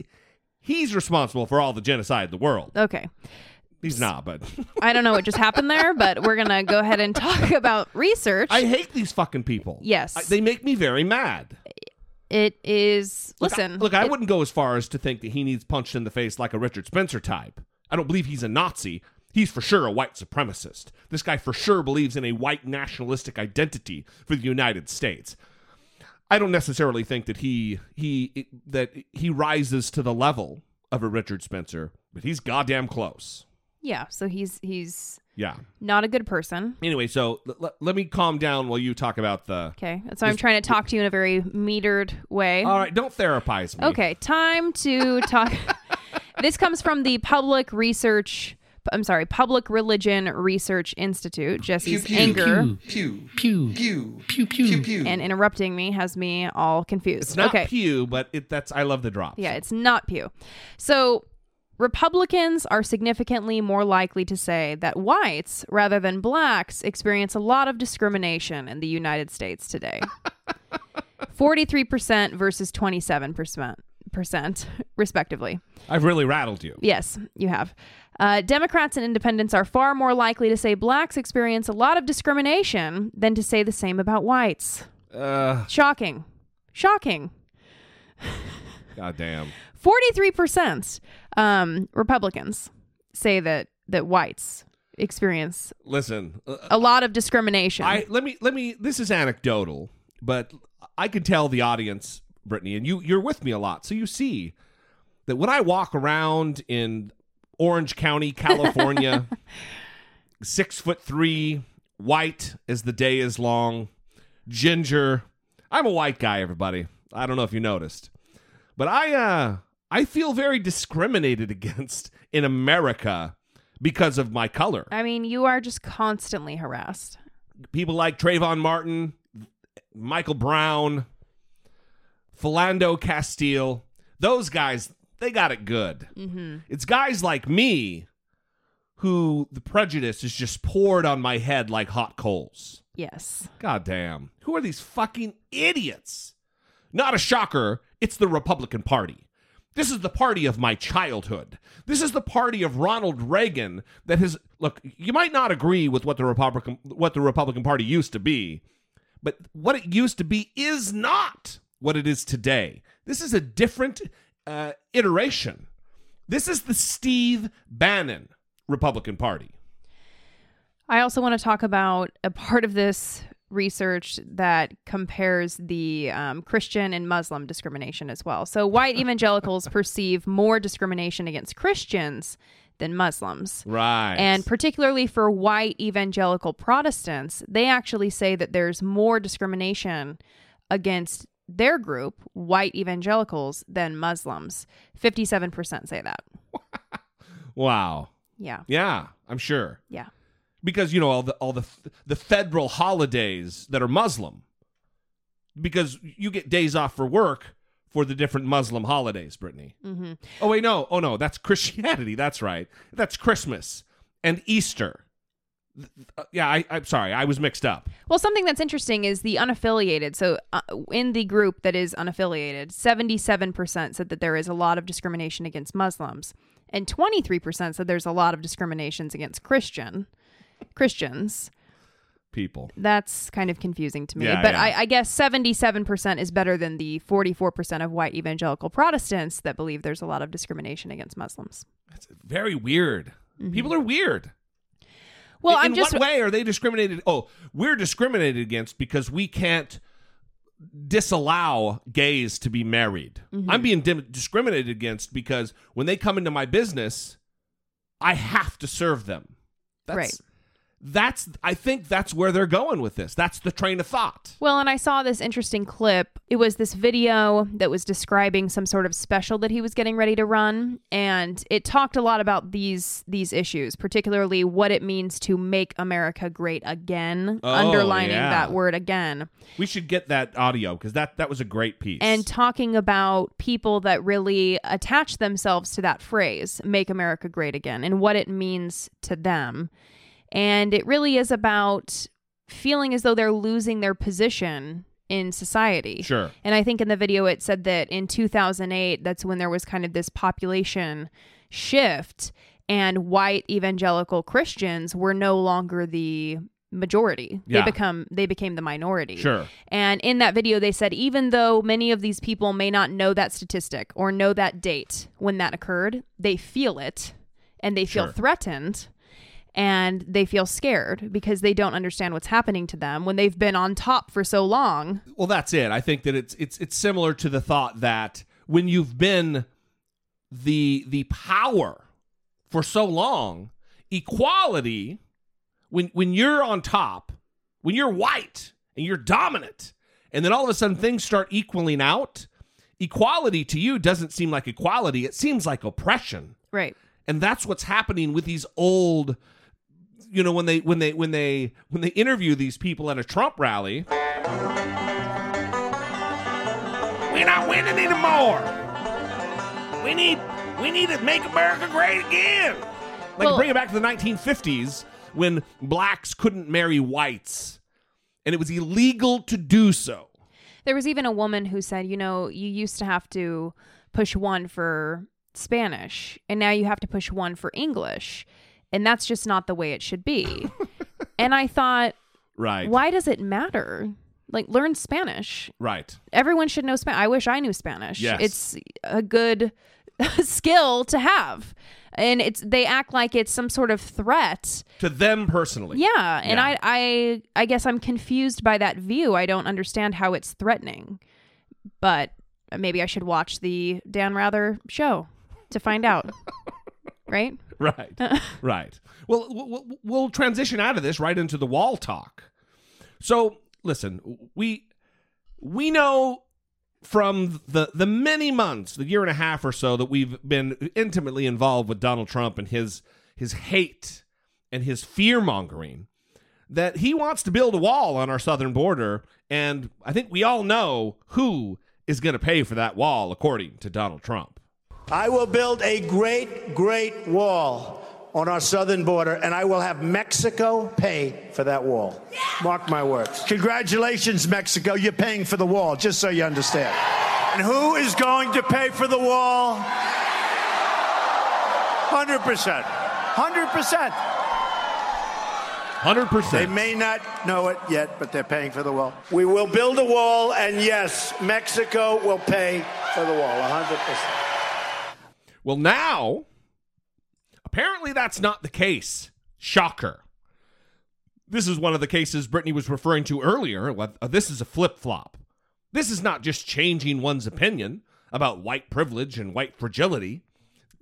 he's responsible for all the genocide in the world. okay. He's not, but I don't know what just happened there, but we're going to go ahead and talk about research. I hate these fucking people. Yes. I- they make me very mad. it is, Look, I- listen. look, I it- wouldn't go as far as to think that he needs punched in the face like a Richard Spencer type. I don't believe he's a Nazi. He's for sure a white supremacist. This guy for sure believes in a white nationalistic identity for the United States. I don't necessarily think that he he that he rises to the level of a Richard Spencer, but he's goddamn close. Yeah. So he's, he's Yeah. not a good person. Anyway, so l- l- let me calm down while you talk about the. Okay. So I'm trying to talk to you in a very metered way. All right, don't therapize me. Okay, time to talk. this comes from the Public Research. I'm sorry, Public Religion Research Institute. Jesse's anger pew, pew, pew, pew, pew, pew. and interrupting me has me all confused. It's not okay, pew, but it, that's I love the drop. yeah, it's not Pew. So Republicans are significantly more likely to say that whites, rather than blacks, experience a lot of discrimination in the United States today. 43% versus 27%, percent, respectively. I've really rattled you. Yes, you have. Uh, Democrats and independents are far more likely to say blacks experience a lot of discrimination than to say the same about whites. Uh, Shocking. Shocking. goddamn. 43% um, Republicans say that, that whites experience Listen, uh, a lot of discrimination. I let me let me. This is anecdotal, but I can tell the audience, Brittany, and you you're with me a lot, so you see that when I walk around in Orange County, California, six foot three white as the day is long, ginger. I'm a white guy, everybody. I don't know if you noticed. But I uh I feel very discriminated against in America because of my color. I mean, you are just constantly harassed. People like Trayvon Martin, Michael Brown, Philando Castile, those guys, they got it good. Mm-hmm. It's guys like me who the prejudice is just poured on my head like hot coals. Yes. God damn. Who are these fucking idiots? Not a shocker, it's the Republican Party. This is the party of my childhood. This is the party of Ronald Reagan that has look, you might not agree with what the Republican what the Republican Party used to be, but what it used to be is not what it is today. This is a different uh, iteration. This is the Steve Bannon Republican Party. I also want to talk about a part of this research that compares the um, Christian and Muslim discrimination as well. So, white evangelicals perceive more discrimination against Christians than Muslims. Right. And particularly for white evangelical Protestants, they actually say that there's more discrimination against their group, white evangelicals, than Muslims. 57% say that. Wow. Yeah. Yeah, I'm sure. Yeah. Because you know all the all the the federal holidays that are Muslim. Because you get days off for work for the different Muslim holidays, Brittany. Mm-hmm. Oh wait, no. Oh no, that's Christianity. That's right. That's Christmas and Easter. Uh, yeah, I, I'm sorry, I was mixed up. Well, something that's interesting is the unaffiliated. So, uh, in the group that is unaffiliated, 77% said that there is a lot of discrimination against Muslims, and 23% said there's a lot of discriminations against Christian Christians. People. That's kind of confusing to me. Yeah, but yeah. I, I guess 77% is better than the 44% of white evangelical Protestants that believe there's a lot of discrimination against Muslims. That's very weird. People are weird. Well, in I'm just what way are they discriminated? Oh, we're discriminated against because we can't disallow gays to be married. Mhm. I'm being dim- discriminated against because when they come into my business, I have to serve them. That's, Right. That's. I think that's where they're going with this. That's the train of thought. Well, and I saw this interesting clip. It was this video that was describing some sort of special that he was getting ready to run, and it talked a lot about these these issues, particularly what it means to make America great again, Oh, underlining yeah. that word again, We should get that audio because that that was a great piece. and talking about people that really attach themselves to that phrase, make America great again, and what it means to them. And it really is about feeling as though they're losing their position in society. Sure. And I think in the video it said that in 2008, that's when there was kind of this population shift, and white evangelical Christians were no longer the majority. Yeah. They become they became the minority. Sure. And in that video they said even though many of these people may not know that statistic or know that date when that occurred, they feel it and they feel Sure. threatened and they feel scared because they don't understand what's happening to them when they've been on top for so long. Well, that's it. I think that it's it's it's similar to the thought that when you've been the the power for so long, equality when when you're on top, when you're white and you're dominant, and then all of a sudden things start equaling out, equality to you doesn't seem like equality. It seems like oppression. Right. And that's what's happening with these old you know when they when they when they when they interview these people at a Trump rally we're not winning anymore. We need we need to make America great again. Like Well- bring it back to the 1950s when blacks couldn't marry whites and it was illegal to do so. There was even a woman who said, you know, you used to have to push one for Spanish, and now you have to push one for English. And that's just not the way it should be. and I thought, Right. why does it matter? Like, learn Spanish. Right. Everyone should know Spanish. I wish I knew Spanish. Yes. It's a good skill to have. And it's they act like it's some sort of threat. To them personally. Yeah, and Yeah. I I I guess I'm confused by that view. I don't understand how it's threatening. But maybe I should watch the Dan Rather show to find out. right? Right. right. Well, we'll, we'll transition out of this right into the wall talk. So, listen, we we know from the the many months, the year and a half or so that we've been intimately involved with Donald Trump and his his hate and his fear mongering that he wants to build a wall on our southern border and I think we all know who is going to pay for that wall according to Donald Trump. I will build a great, great wall on our southern border, and I will have Mexico pay for that wall. Mark my words. Congratulations, Mexico. You're paying for the wall, just so you understand. And who is going to pay for the wall? 100%. 100%. 100%. They may not know it yet, but they're paying for the wall. We will build a wall, and yes, Mexico will pay for the wall, 100%. Well, now, apparently that's not the case. Shocker. This is one of the cases Brittany was referring to earlier. Uh, this is a flip flop. This is not just changing one's opinion about white privilege and white fragility.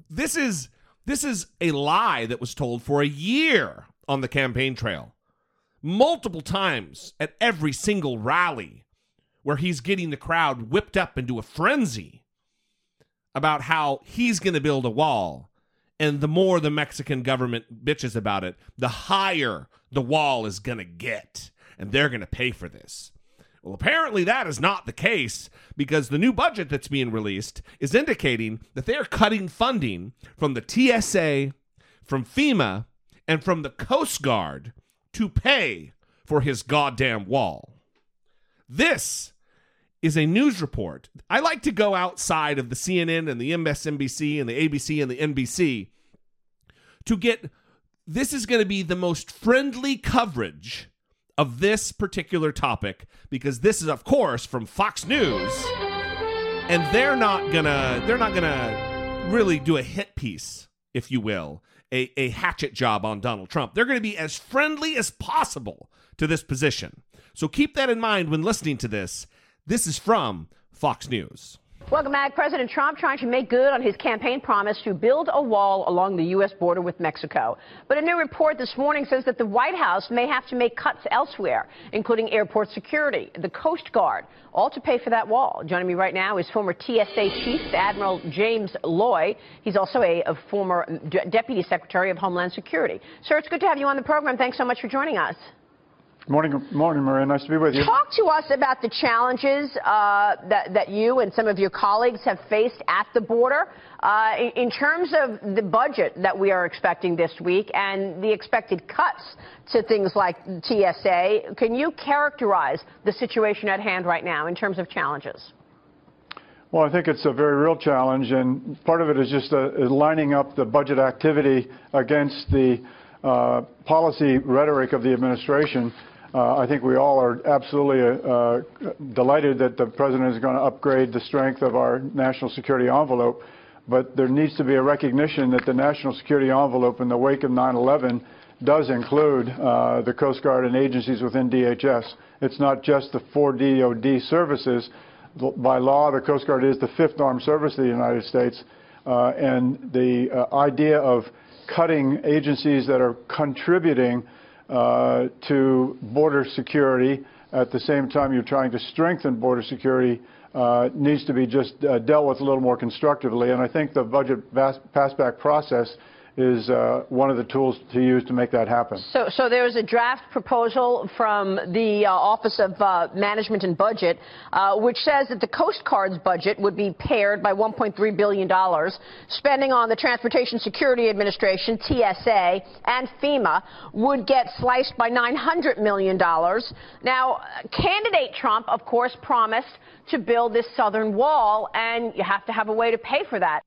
This is this is a lie that was told for a year on the campaign trail. Multiple times at every single rally where he's getting the crowd whipped up into a frenzy about how he's going to build a wall. And the more the Mexican government bitches about it, the higher the wall is going to get. And they're going to pay for this. Well, apparently that is not the case because the new budget that's being released is indicating that they're cutting funding from the TSA, from FEMA, and from the Coast Guard to pay for his goddamn wall. This is a news report. I like to go outside of the CNN and the MSNBC and the ABC and the NBC to get this is going to be the most friendly coverage of this particular topic because this is of course from Fox News and they're not going to they're not going to really do a hit piece if you will a, a hatchet job on Donald Trump they're going to be as friendly as possible to this position so keep that in mind when listening to this this is from Fox News Welcome back. President Trump trying to make good on his campaign promise to build a wall along the U.S. border with Mexico. But a new report this morning says that the White House may have to make cuts elsewhere, including airport security, the Coast Guard, all to pay for that wall. Joining me right now is former TSA Chief Admiral James Loy. He's also a, a former Deputy Secretary of Homeland Security. Sir, it's good to have you on the program. Thanks so much for joining us. Morning, morning, Maria. Nice to be with you. Talk to us about the challenges uh, that, that you and some of your colleagues have faced at the border uh, in, in, terms of the budget that we are expecting this week and the expected cuts to things like TSA. Can you characterize the situation at hand right now in terms of challenges? Well, I think it's a very real challenge, and part of it is just uh, lining up the budget activity against the uh, policy rhetoric of the administration. Uh, I think we all are absolutely uh, delighted that the president is going to upgrade the strength of our national security envelope. But there needs to be a recognition that the national security envelope in the wake of 9/11 does include uh, the Coast Guard and agencies within DHS. It's not just the four DoD services. By law, the Coast Guard is the fifth armed service of the United States, uh, and the uh, idea of cutting agencies that are contributing uh, to border security. At the same time, you're trying to strengthen border security uh, needs to be just uh, dealt with a little more constructively. And I think the budget pass- passback process is uh, one of the tools to use to make that happen. So, so there's a draft proposal from the uh, Office of uh, Management and Budget, uh, which says that the Coast Guard's budget would be pared by $1.3 billion. Spending on the Transportation Security Administration, TSA, and FEMA would get sliced by $900 million. Now, candidate Trump, of course, promised to build this southern wall, and you have to have a way to pay for that.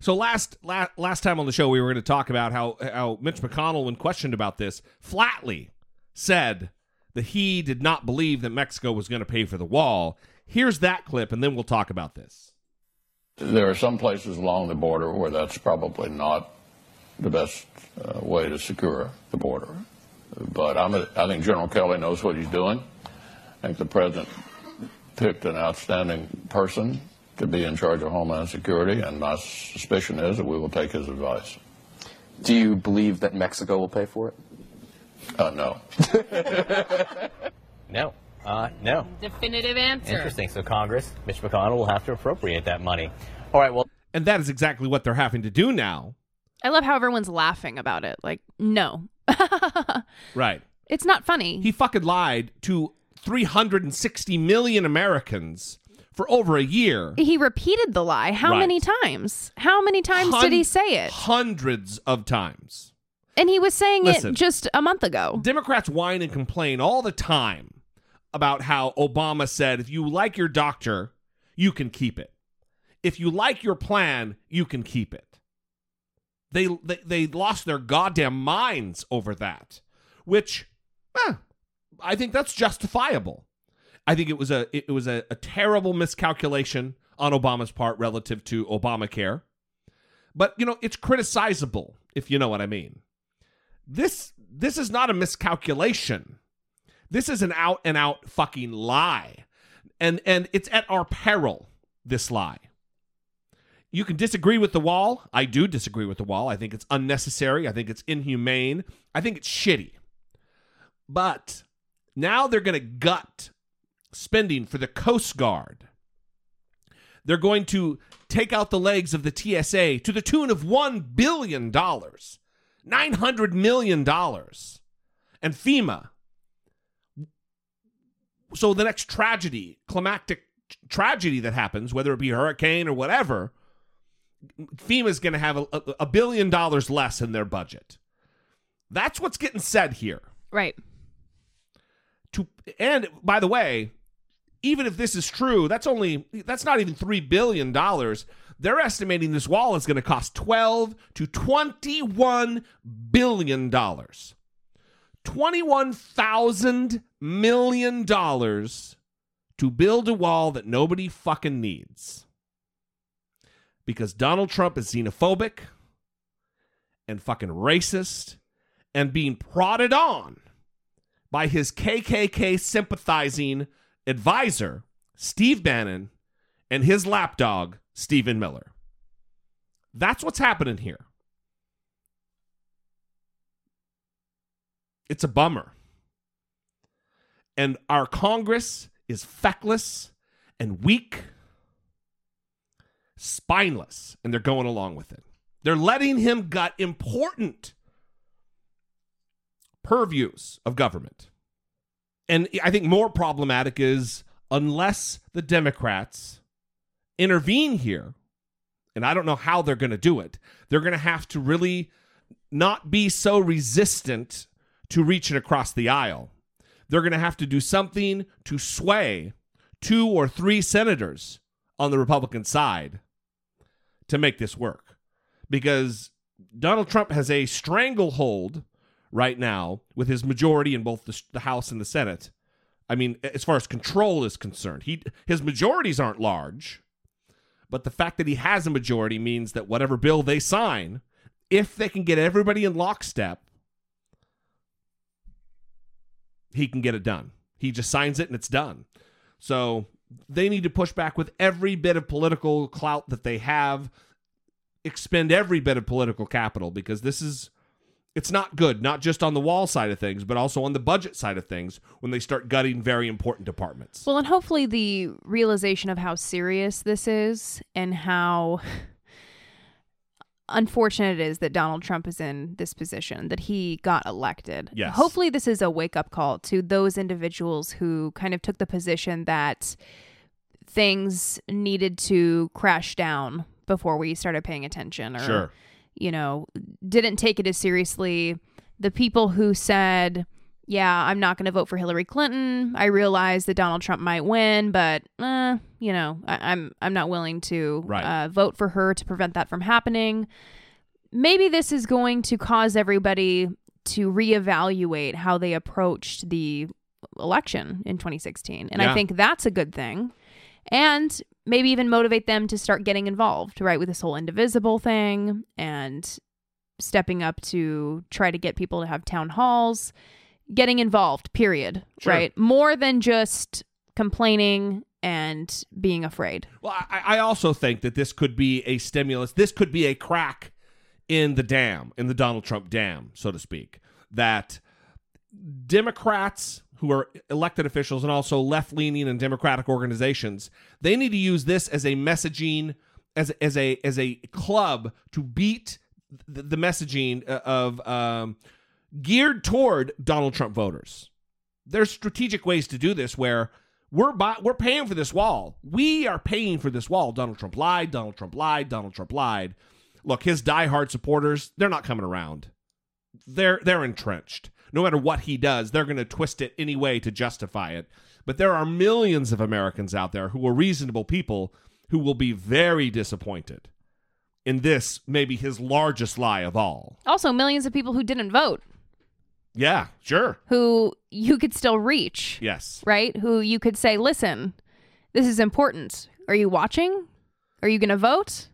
So last, last last time on the show, we were going to talk about how how Mitch McConnell, when questioned about this, flatly said that he did not believe that Mexico was going to pay for the wall. Here's that clip, and then we'll talk about this. There are some places along the border where that's probably not the best uh, way to secure the border. But I'm a, I think General Kelly knows what he's doing. I think the president picked an outstanding person to be in charge of Homeland Security, and my suspicion is that we will take his advice. Do you believe that Mexico will pay for it? Uh, no. No. Uh, no. Definitive answer. Interesting. So Congress, Mitch McConnell will have to appropriate that money. All right. Well, And that is exactly what they're having to do now. I love how everyone's laughing about it. Like, no. Right. It's not funny. He fucking lied to 360 million Americans for over a year. He repeated the lie. How Right. many times? How many times did he say it? Hundreds of times. And he was saying Listen. it just a month ago. Democrats whine and complain all the time about how Obama said, if you like your doctor, you can keep it. If you like your plan, you can keep it. They they, they lost their goddamn minds over that, which eh, I think that's justifiable. I think it was a it was a, a terrible miscalculation on Obama's part relative to Obamacare. But you know, it's criticizable if you know what I mean. This this is not a miscalculation. This is an out and out fucking lie. And and it's at our peril this lie. You can disagree with the wall. I do disagree with the wall. I think it's unnecessary. I think it's inhumane. I think it's shitty. But now they're going to gut spending for the Coast Guard. They're going to take out the legs of the TSA to the tune of $1 billion, $900 million. And FEMA. So the next tragedy, climactic tragedy that happens, whether it be a hurricane or whatever, FEMA's going to have a, a, a billion dollars less in their budget. That's what's getting said here. Right. To and by the way, even if this is true, that's only that's not even 3 billion dollars. They're estimating this wall is going to cost 12 to 21 billion dollars. 21,000 million dollars to build a wall that nobody fucking needs. Because Donald Trump is xenophobic and fucking racist and being prodded on by his KKK sympathizing advisor, Steve Bannon, and his lapdog, Stephen Miller. That's what's happening here. It's a bummer. And our Congress is feckless and weak, spineless, and they're going along with it. They're letting him gut important purviews of government. And I think more problematic is unless the Democrats intervene here, and I don't know how they're going to do it, they're going to have to really not be so resistant to reaching across the aisle. They're going to have to do something to sway two or three senators on the Republican side to make this work. Because Donald Trump has a stranglehold right now with his majority in both the, the House and the Senate. I mean, as far as control is concerned, he his majorities aren't large, but the fact that he has a majority means that whatever bill they sign, if they can get everybody in lockstep, he can get it done. He just signs it and it's done. So they need to push back with every bit of political clout that they have, expend every bit of political capital because this is it's not good, not just on the wall side of things, but also on the budget side of things when they start gutting very important departments. Well, and hopefully the realization of how serious this is and how unfortunate it is that Donald Trump is in this position, that he got elected. Yes. Hopefully this is a wake up call to those individuals who kind of took the position that things needed to crash down before we started paying attention or Sure. you know, didn't take it as seriously. The people who said, yeah, I'm not going to vote for Hillary Clinton. I realize that Donald Trump might win, but uh, you know, I, I'm I'm not willing to Right. uh, vote for her to prevent that from happening. Maybe this is going to cause everybody to reevaluate how they approached the election in 2016, and Yeah. I think that's a good thing. And maybe even motivate them to start getting involved, right, with this whole indivisible thing and stepping up to try to get people to have town halls, getting involved, period, Sure. right? More than just complaining and being afraid. Well, I, I also think that this could be a stimulus. This could be a crack in the dam, in the Donald Trump dam, so to speak. That Democrats who are elected officials and also left leaning and democratic organizations, they need to use this as a messaging, as, as a as a club to beat the, the messaging uh, of um, geared toward Donald Trump voters. There's strategic ways to do this where we're buy, we're paying for this wall. We are paying for this wall. Donald Trump lied. Donald Trump lied. Donald Trump lied. Look, his diehard supporters, they're not coming around. They're they're entrenched. No matter what he does, they're going to twist it any way to justify it. But there are millions of Americans out there who are reasonable people who will be very disappointed in this, maybe his largest lie of all. Also, millions of people who didn't vote, Yeah, sure. who you could still reach, Yes. right? Who you could say, listen, this is important. Are you watching? Are you going to vote?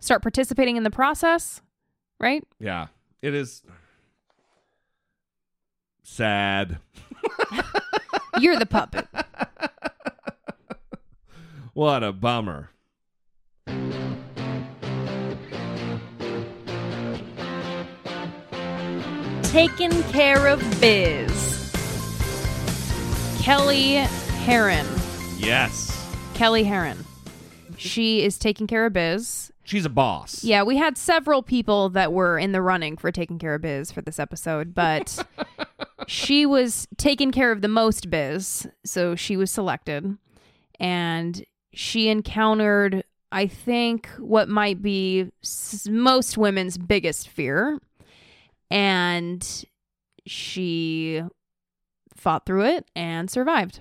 Start participating in the process, right? Yeah. It is sad. You're the puppet. What a bummer. Taking care of biz. Kelly Herron. Yes. Kelly Herron. She is taking care of biz. She's a boss. Yeah, we had several people that were in the running for taking care of biz for this episode, but she was taking care of the most biz, so she was selected. And she encountered, I think, what might be most women's biggest fear. And she fought through it and survived.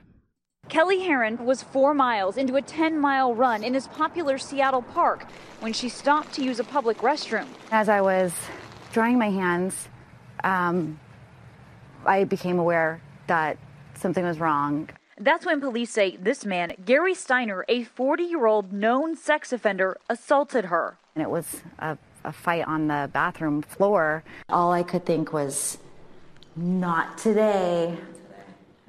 Kelly Herron was four miles into a 10 mile run in his popular Seattle park when she stopped to use a public restroom. As I was drying my hands, um, I became aware that something was wrong. That's when police say this man, Gary Steiner, a 40 year old known sex offender, assaulted her. And it was a, a fight on the bathroom floor. All I could think was, not today.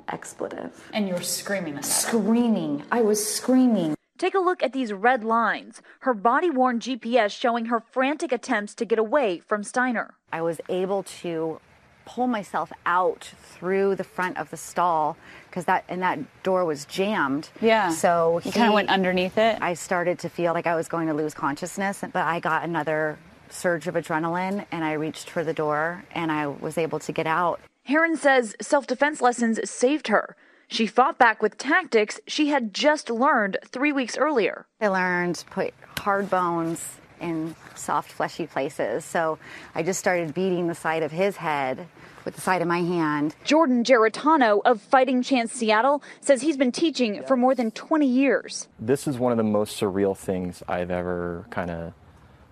Expletive. And you were screaming at Screaming. I was screaming. Take a look at these red lines, her body worn GPS showing her frantic attempts to get away from Steiner. I was able to pull myself out through the front of the stall because that and that door was jammed. Yeah. So You kinda went underneath it? I started to feel like I was going to lose consciousness, but I got another surge of adrenaline and I reached for the door and I was able to get out. Herron says self defense lessons saved her. She fought back with tactics she had just learned three weeks earlier. I learned put hard bones in soft, fleshy places. So I just started beating the side of his head with the side of my hand. Jordan Geritano of Fighting Chance Seattle says he's been teaching for more than 20 years. This is one of the most surreal things I've ever kind of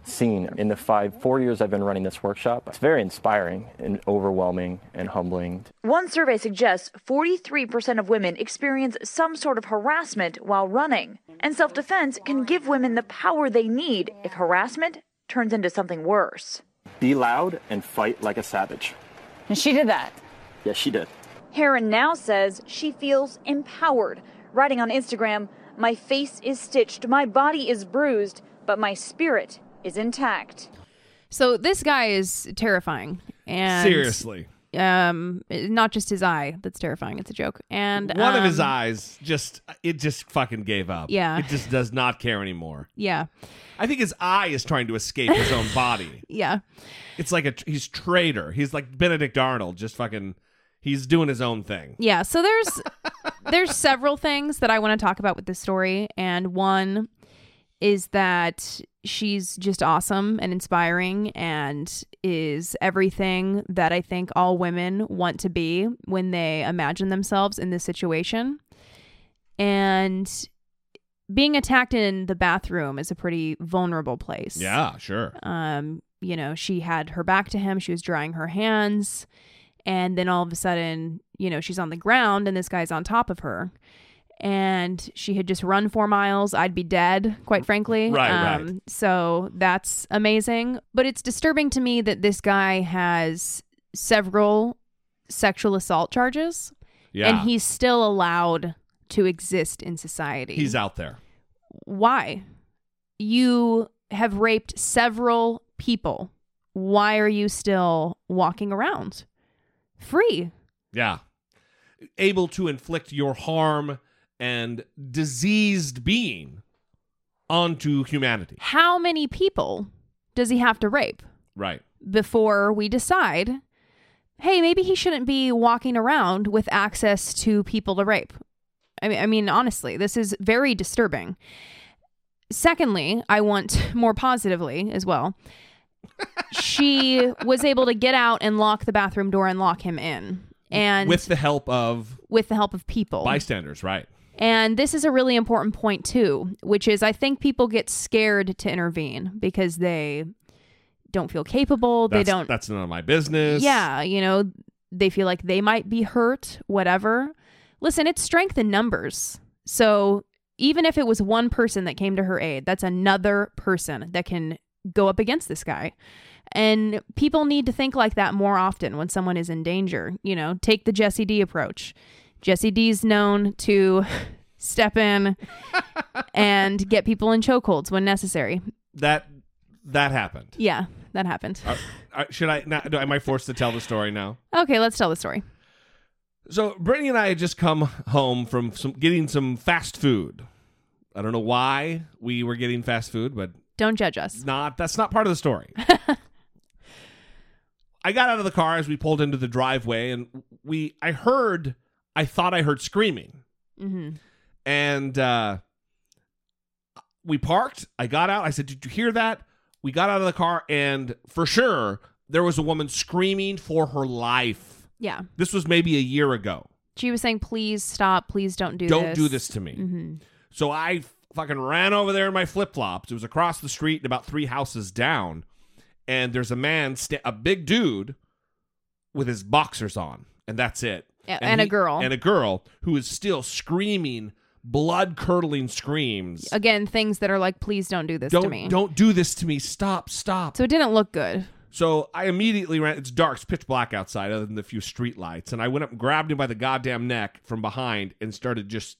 seen in the five, four years I've been running this workshop. It's very inspiring and overwhelming and humbling. One survey suggests 43% of women experience some sort of harassment while running. And self defense can give women the power they need if harassment turns into something worse. Be loud and fight like a savage. And she did that. Yes, she did. Herron now says she feels empowered, writing on Instagram, My face is stitched, my body is bruised, but my spirit is intact. So this guy is terrifying. And Seriously. Um not just his eye that's terrifying, it's a joke. And One of his um, eyes just it just fucking gave up. Yeah. It just does not care anymore. Yeah. I think his eye is trying to escape his own body. Yeah. It's like a he's traitor. He's like Benedict Arnold, just fucking he's doing his own thing. Yeah, so there's there's several things that I want to talk about with this story and one is that she's just awesome and inspiring and is everything that I think all women want to be when they imagine themselves in this situation. And being attacked in the bathroom is a pretty vulnerable place. Yeah, sure. Um, you know, she had her back to him, she was drying her hands, and then all of a sudden, you know, she's on the ground and this guy's on top of her. And she had just run four miles. I'd be dead, quite frankly. Um, Right, right. So that's amazing. But it's disturbing to me that this guy has several sexual assault charges. Yeah. And he's still allowed to exist in society. He's out there. Why? You have raped several people. Why are you still walking around free? Yeah. Able to inflict your harm and diseased being onto humanity. How many people does he have to rape Right. before we decide, hey, maybe he shouldn't be walking around with access to people to rape? I mean, I mean, honestly, this is very disturbing. Secondly, I want more positively as well. she was able to get out and lock the bathroom door and lock him in. And With the help of with the help of people. bystanders, right. And this is a really important point too, which is I think people get scared to intervene because they don't feel capable. That's, they don't That's none of my business. Yeah, you know, they feel like they might be hurt, whatever. Listen, it's strength in numbers. So even if it was one person that came to her aid, that's another person that can go up against this guy. And people need to think like that more often when someone is in danger. You know, take the Jesse D approach. Jesse D's known to step in and get people in chokeholds when necessary. That that happened. Yeah, that happened. Uh, uh, should I? Do- am I forced to tell the story now? Okay, let's tell the story. So Brittany and I had just come home from some getting some fast food. I don't know why we were getting fast food, but Don't judge us. not that's not part of the story. I got out of the car as we pulled into the driveway and we I heard I thought I heard screaming. Mm-hmm. And uh we parked. I got out. I said, "Did you hear that?" We got out of the car and for sure there was a woman screaming for her life. Yeah. This was maybe a year ago. She was saying, "Please stop. Please don't do Don't this. do this to me. hmm So I fucking ran over there in my flip flops. It was across the street and about three houses down. And there's a man, sta- a big dude, with his boxers on, and that's it. Yeah, and a girl. And a girl who is still screaming blood curdling screams. Again, things that are like, "Please don't do this to Don't me." don't do this to me. Stop, stop. So it didn't look good. So I immediately ran. It's dark, it's pitch black outside, other than the few street lights. And I went up and grabbed him by the goddamn neck from behind and started just.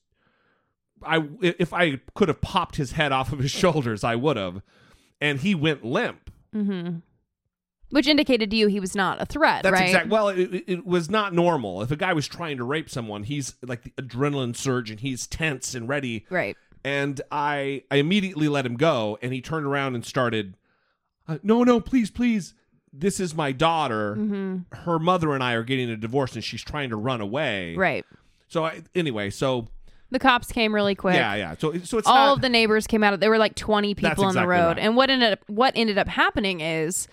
I if I could have popped his head off of his shoulders, I would have. And he went limp. hmm Which indicated to you he was not a threat, That's right? exact. Well, it, it- was not normal. If a guy was trying to rape someone, he's like the adrenaline surge and he's tense and ready. Right. And I, I immediately let him go, and he turned around and started, uh, "No, no, please, please. This is my daughter. Mhm. Her mother and I are getting a divorce, and she's trying to run away. Right. So I, anyway, so The cops came really quick. yeah, yeah. So so it's all not, of the neighbors came out. There were like 20 people That's on the exactly road. right. And what ended up what ended up happening is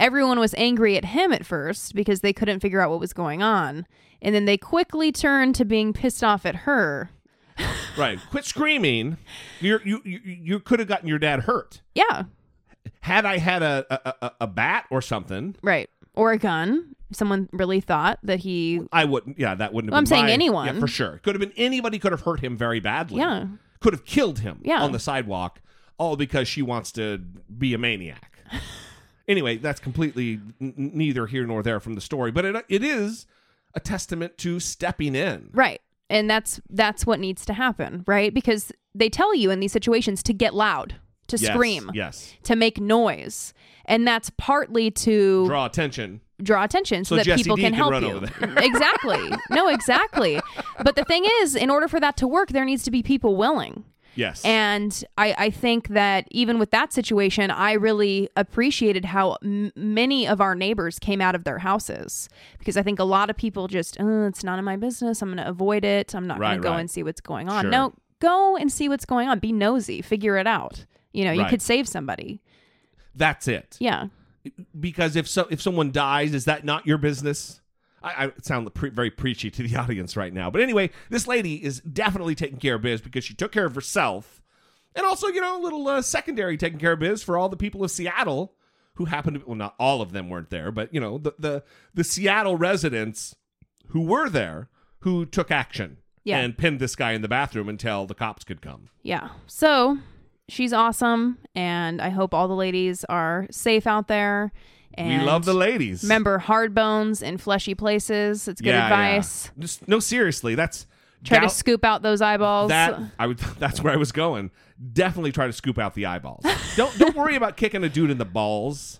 everyone was angry at him at first because they couldn't figure out what was going on. And then they quickly turned to being pissed off at her. right. Quit screaming. You're, you you you could have gotten your dad hurt. Yeah. Had I had a a, a, a bat or something, Right. Or a gun. Someone really thought that he I wouldn't. Yeah, that wouldn't have. Well, I'm saying my- anyone. Yeah, for sure. Could have been anybody. Could have hurt him very badly. Yeah. Could have killed him. Yeah. On the sidewalk, all because she wants to be a maniac. anyway, that's completely n- neither here nor there from the story, but it it is a testament to stepping in. Right. And that's that's what needs to happen, right? Because they tell you in these situations to get loud, to Yes, scream, yes. to make noise. And that's partly to Draw attention. draw attention so, So that Jesse people D can can help you. exactly. No, exactly. But the thing is, in order for that to work, there needs to be people willing. Yes. And I, I think that even with that situation, I really appreciated how m- many of our neighbors came out of their houses because I think a lot of people just, oh, it's none of my business. I'm going to avoid it. I'm not going to go right. and see what's going on. Sure. No, go and see what's going on. Be nosy. Figure it out. You know, you Right. could save somebody. That's it. Yeah. Because if so, if someone dies, is that not your business? I, I sound pre- very preachy to the audience right now, but anyway, this lady is definitely taking care of biz because she took care of herself, and also you know a little uh, secondary taking care of biz for all the people of Seattle who happened to well not all of them weren't there, but you know the the the Seattle residents who were there who took action Yeah. and pinned this guy in the bathroom until the cops could come. Yeah. So she's awesome. And I hope all the ladies are safe out there. And we love the ladies. Remember, hard bones in fleshy places. It's good Yeah, yeah. advice. Just no, seriously, that's Try to scoop out those eyeballs. That I would. That's where I was going. Definitely try to scoop out the eyeballs. don't don't worry about kicking a dude in the balls.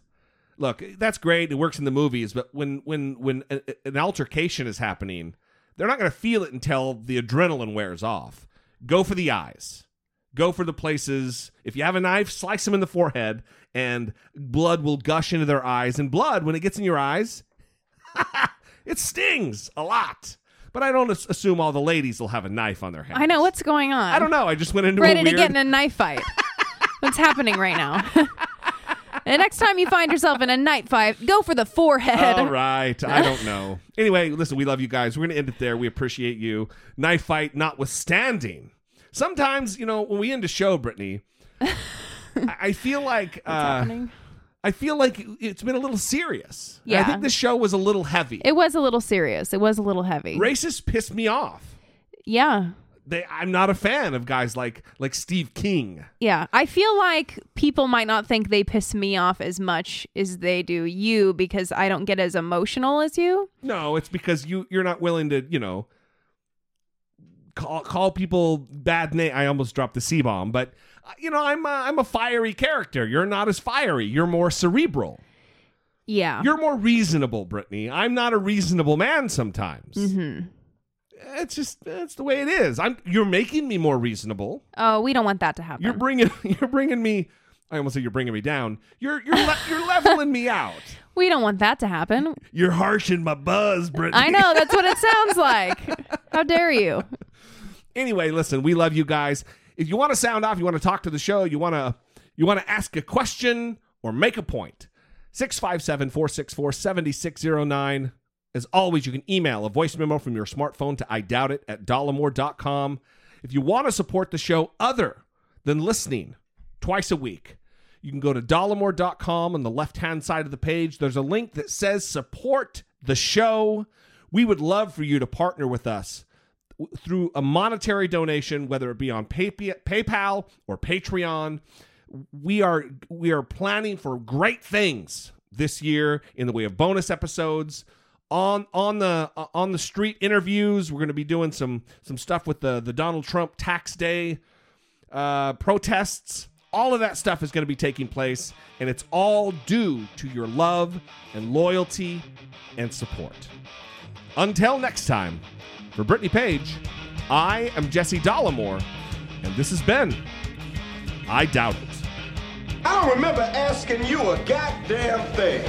Look, that's great. It works in the movies, but when when when a- an altercation is happening, they're not going to feel it until the adrenaline wears off. Go for the eyes. Go for the places. If you have a knife, slice them in the forehead, and blood will gush into their eyes. And blood, when it gets in your eyes, it stings a lot. But I don't assume all the ladies will have a knife on their hand. I know what's going on. I don't know. I just went into Ready a to get in a knife fight. what's happening right now? the next time you find yourself in a knife fight, go for the forehead. All right. I don't know. Anyway, listen, we love you guys. We're going to end it there. We appreciate you. Knife fight notwithstanding. Sometimes, you know, when we end a show, Brittany, I feel like uh, happening? I feel like it's been a little serious. And I think this show was a little heavy. It was a little serious. It was a little heavy. Racists pissed me off. Yeah. They, I'm not a fan of guys like like Steve King. Yeah. I feel like people might not think they piss me off as much as they do you because I don't get as emotional as you. No, it's because you you're not willing to, you know, call call people bad name. I almost dropped the C bomb, but uh, you know, I'm a, I'm a fiery character. You're not as fiery. You're more cerebral. Yeah. You're more reasonable, Brittany. I'm not a reasonable man sometimes. Mm-hmm. It's just that's the way it is. I'm you're making me more reasonable. Oh, we don't want that to happen. You're bringing you're bringing me I almost said you're bringing me down. You're you're le- you're leveling me out. we don't want that to happen. You're harshing my buzz, Brittany. I know. That's what it sounds like. How dare you? Anyway, listen, we love you guys. If you want to sound off, you want to talk to the show, you want to you want to ask a question or make a point. 657-464-7609. As always, you can email a voice memo from your smartphone to I doubt it at dollemore.com. If you want to support the show other than listening twice a week, you can go to dollemore.com on the left hand side of the page. There's a link that says support the show. We would love for you to partner with us through a monetary donation, whether it be on PayPal or Patreon. We are we are planning for great things this year in the way of bonus episodes on on the uh, on the street interviews. We're going to be doing some some stuff with the the Donald Trump tax day uh, protests. All of that stuff is going to be taking place, and it's all due to your love and loyalty and support. Until next time, for Brittany Page, I am Jesse Dollemore, and this has been I Doubt It. I don't remember asking you a goddamn thing.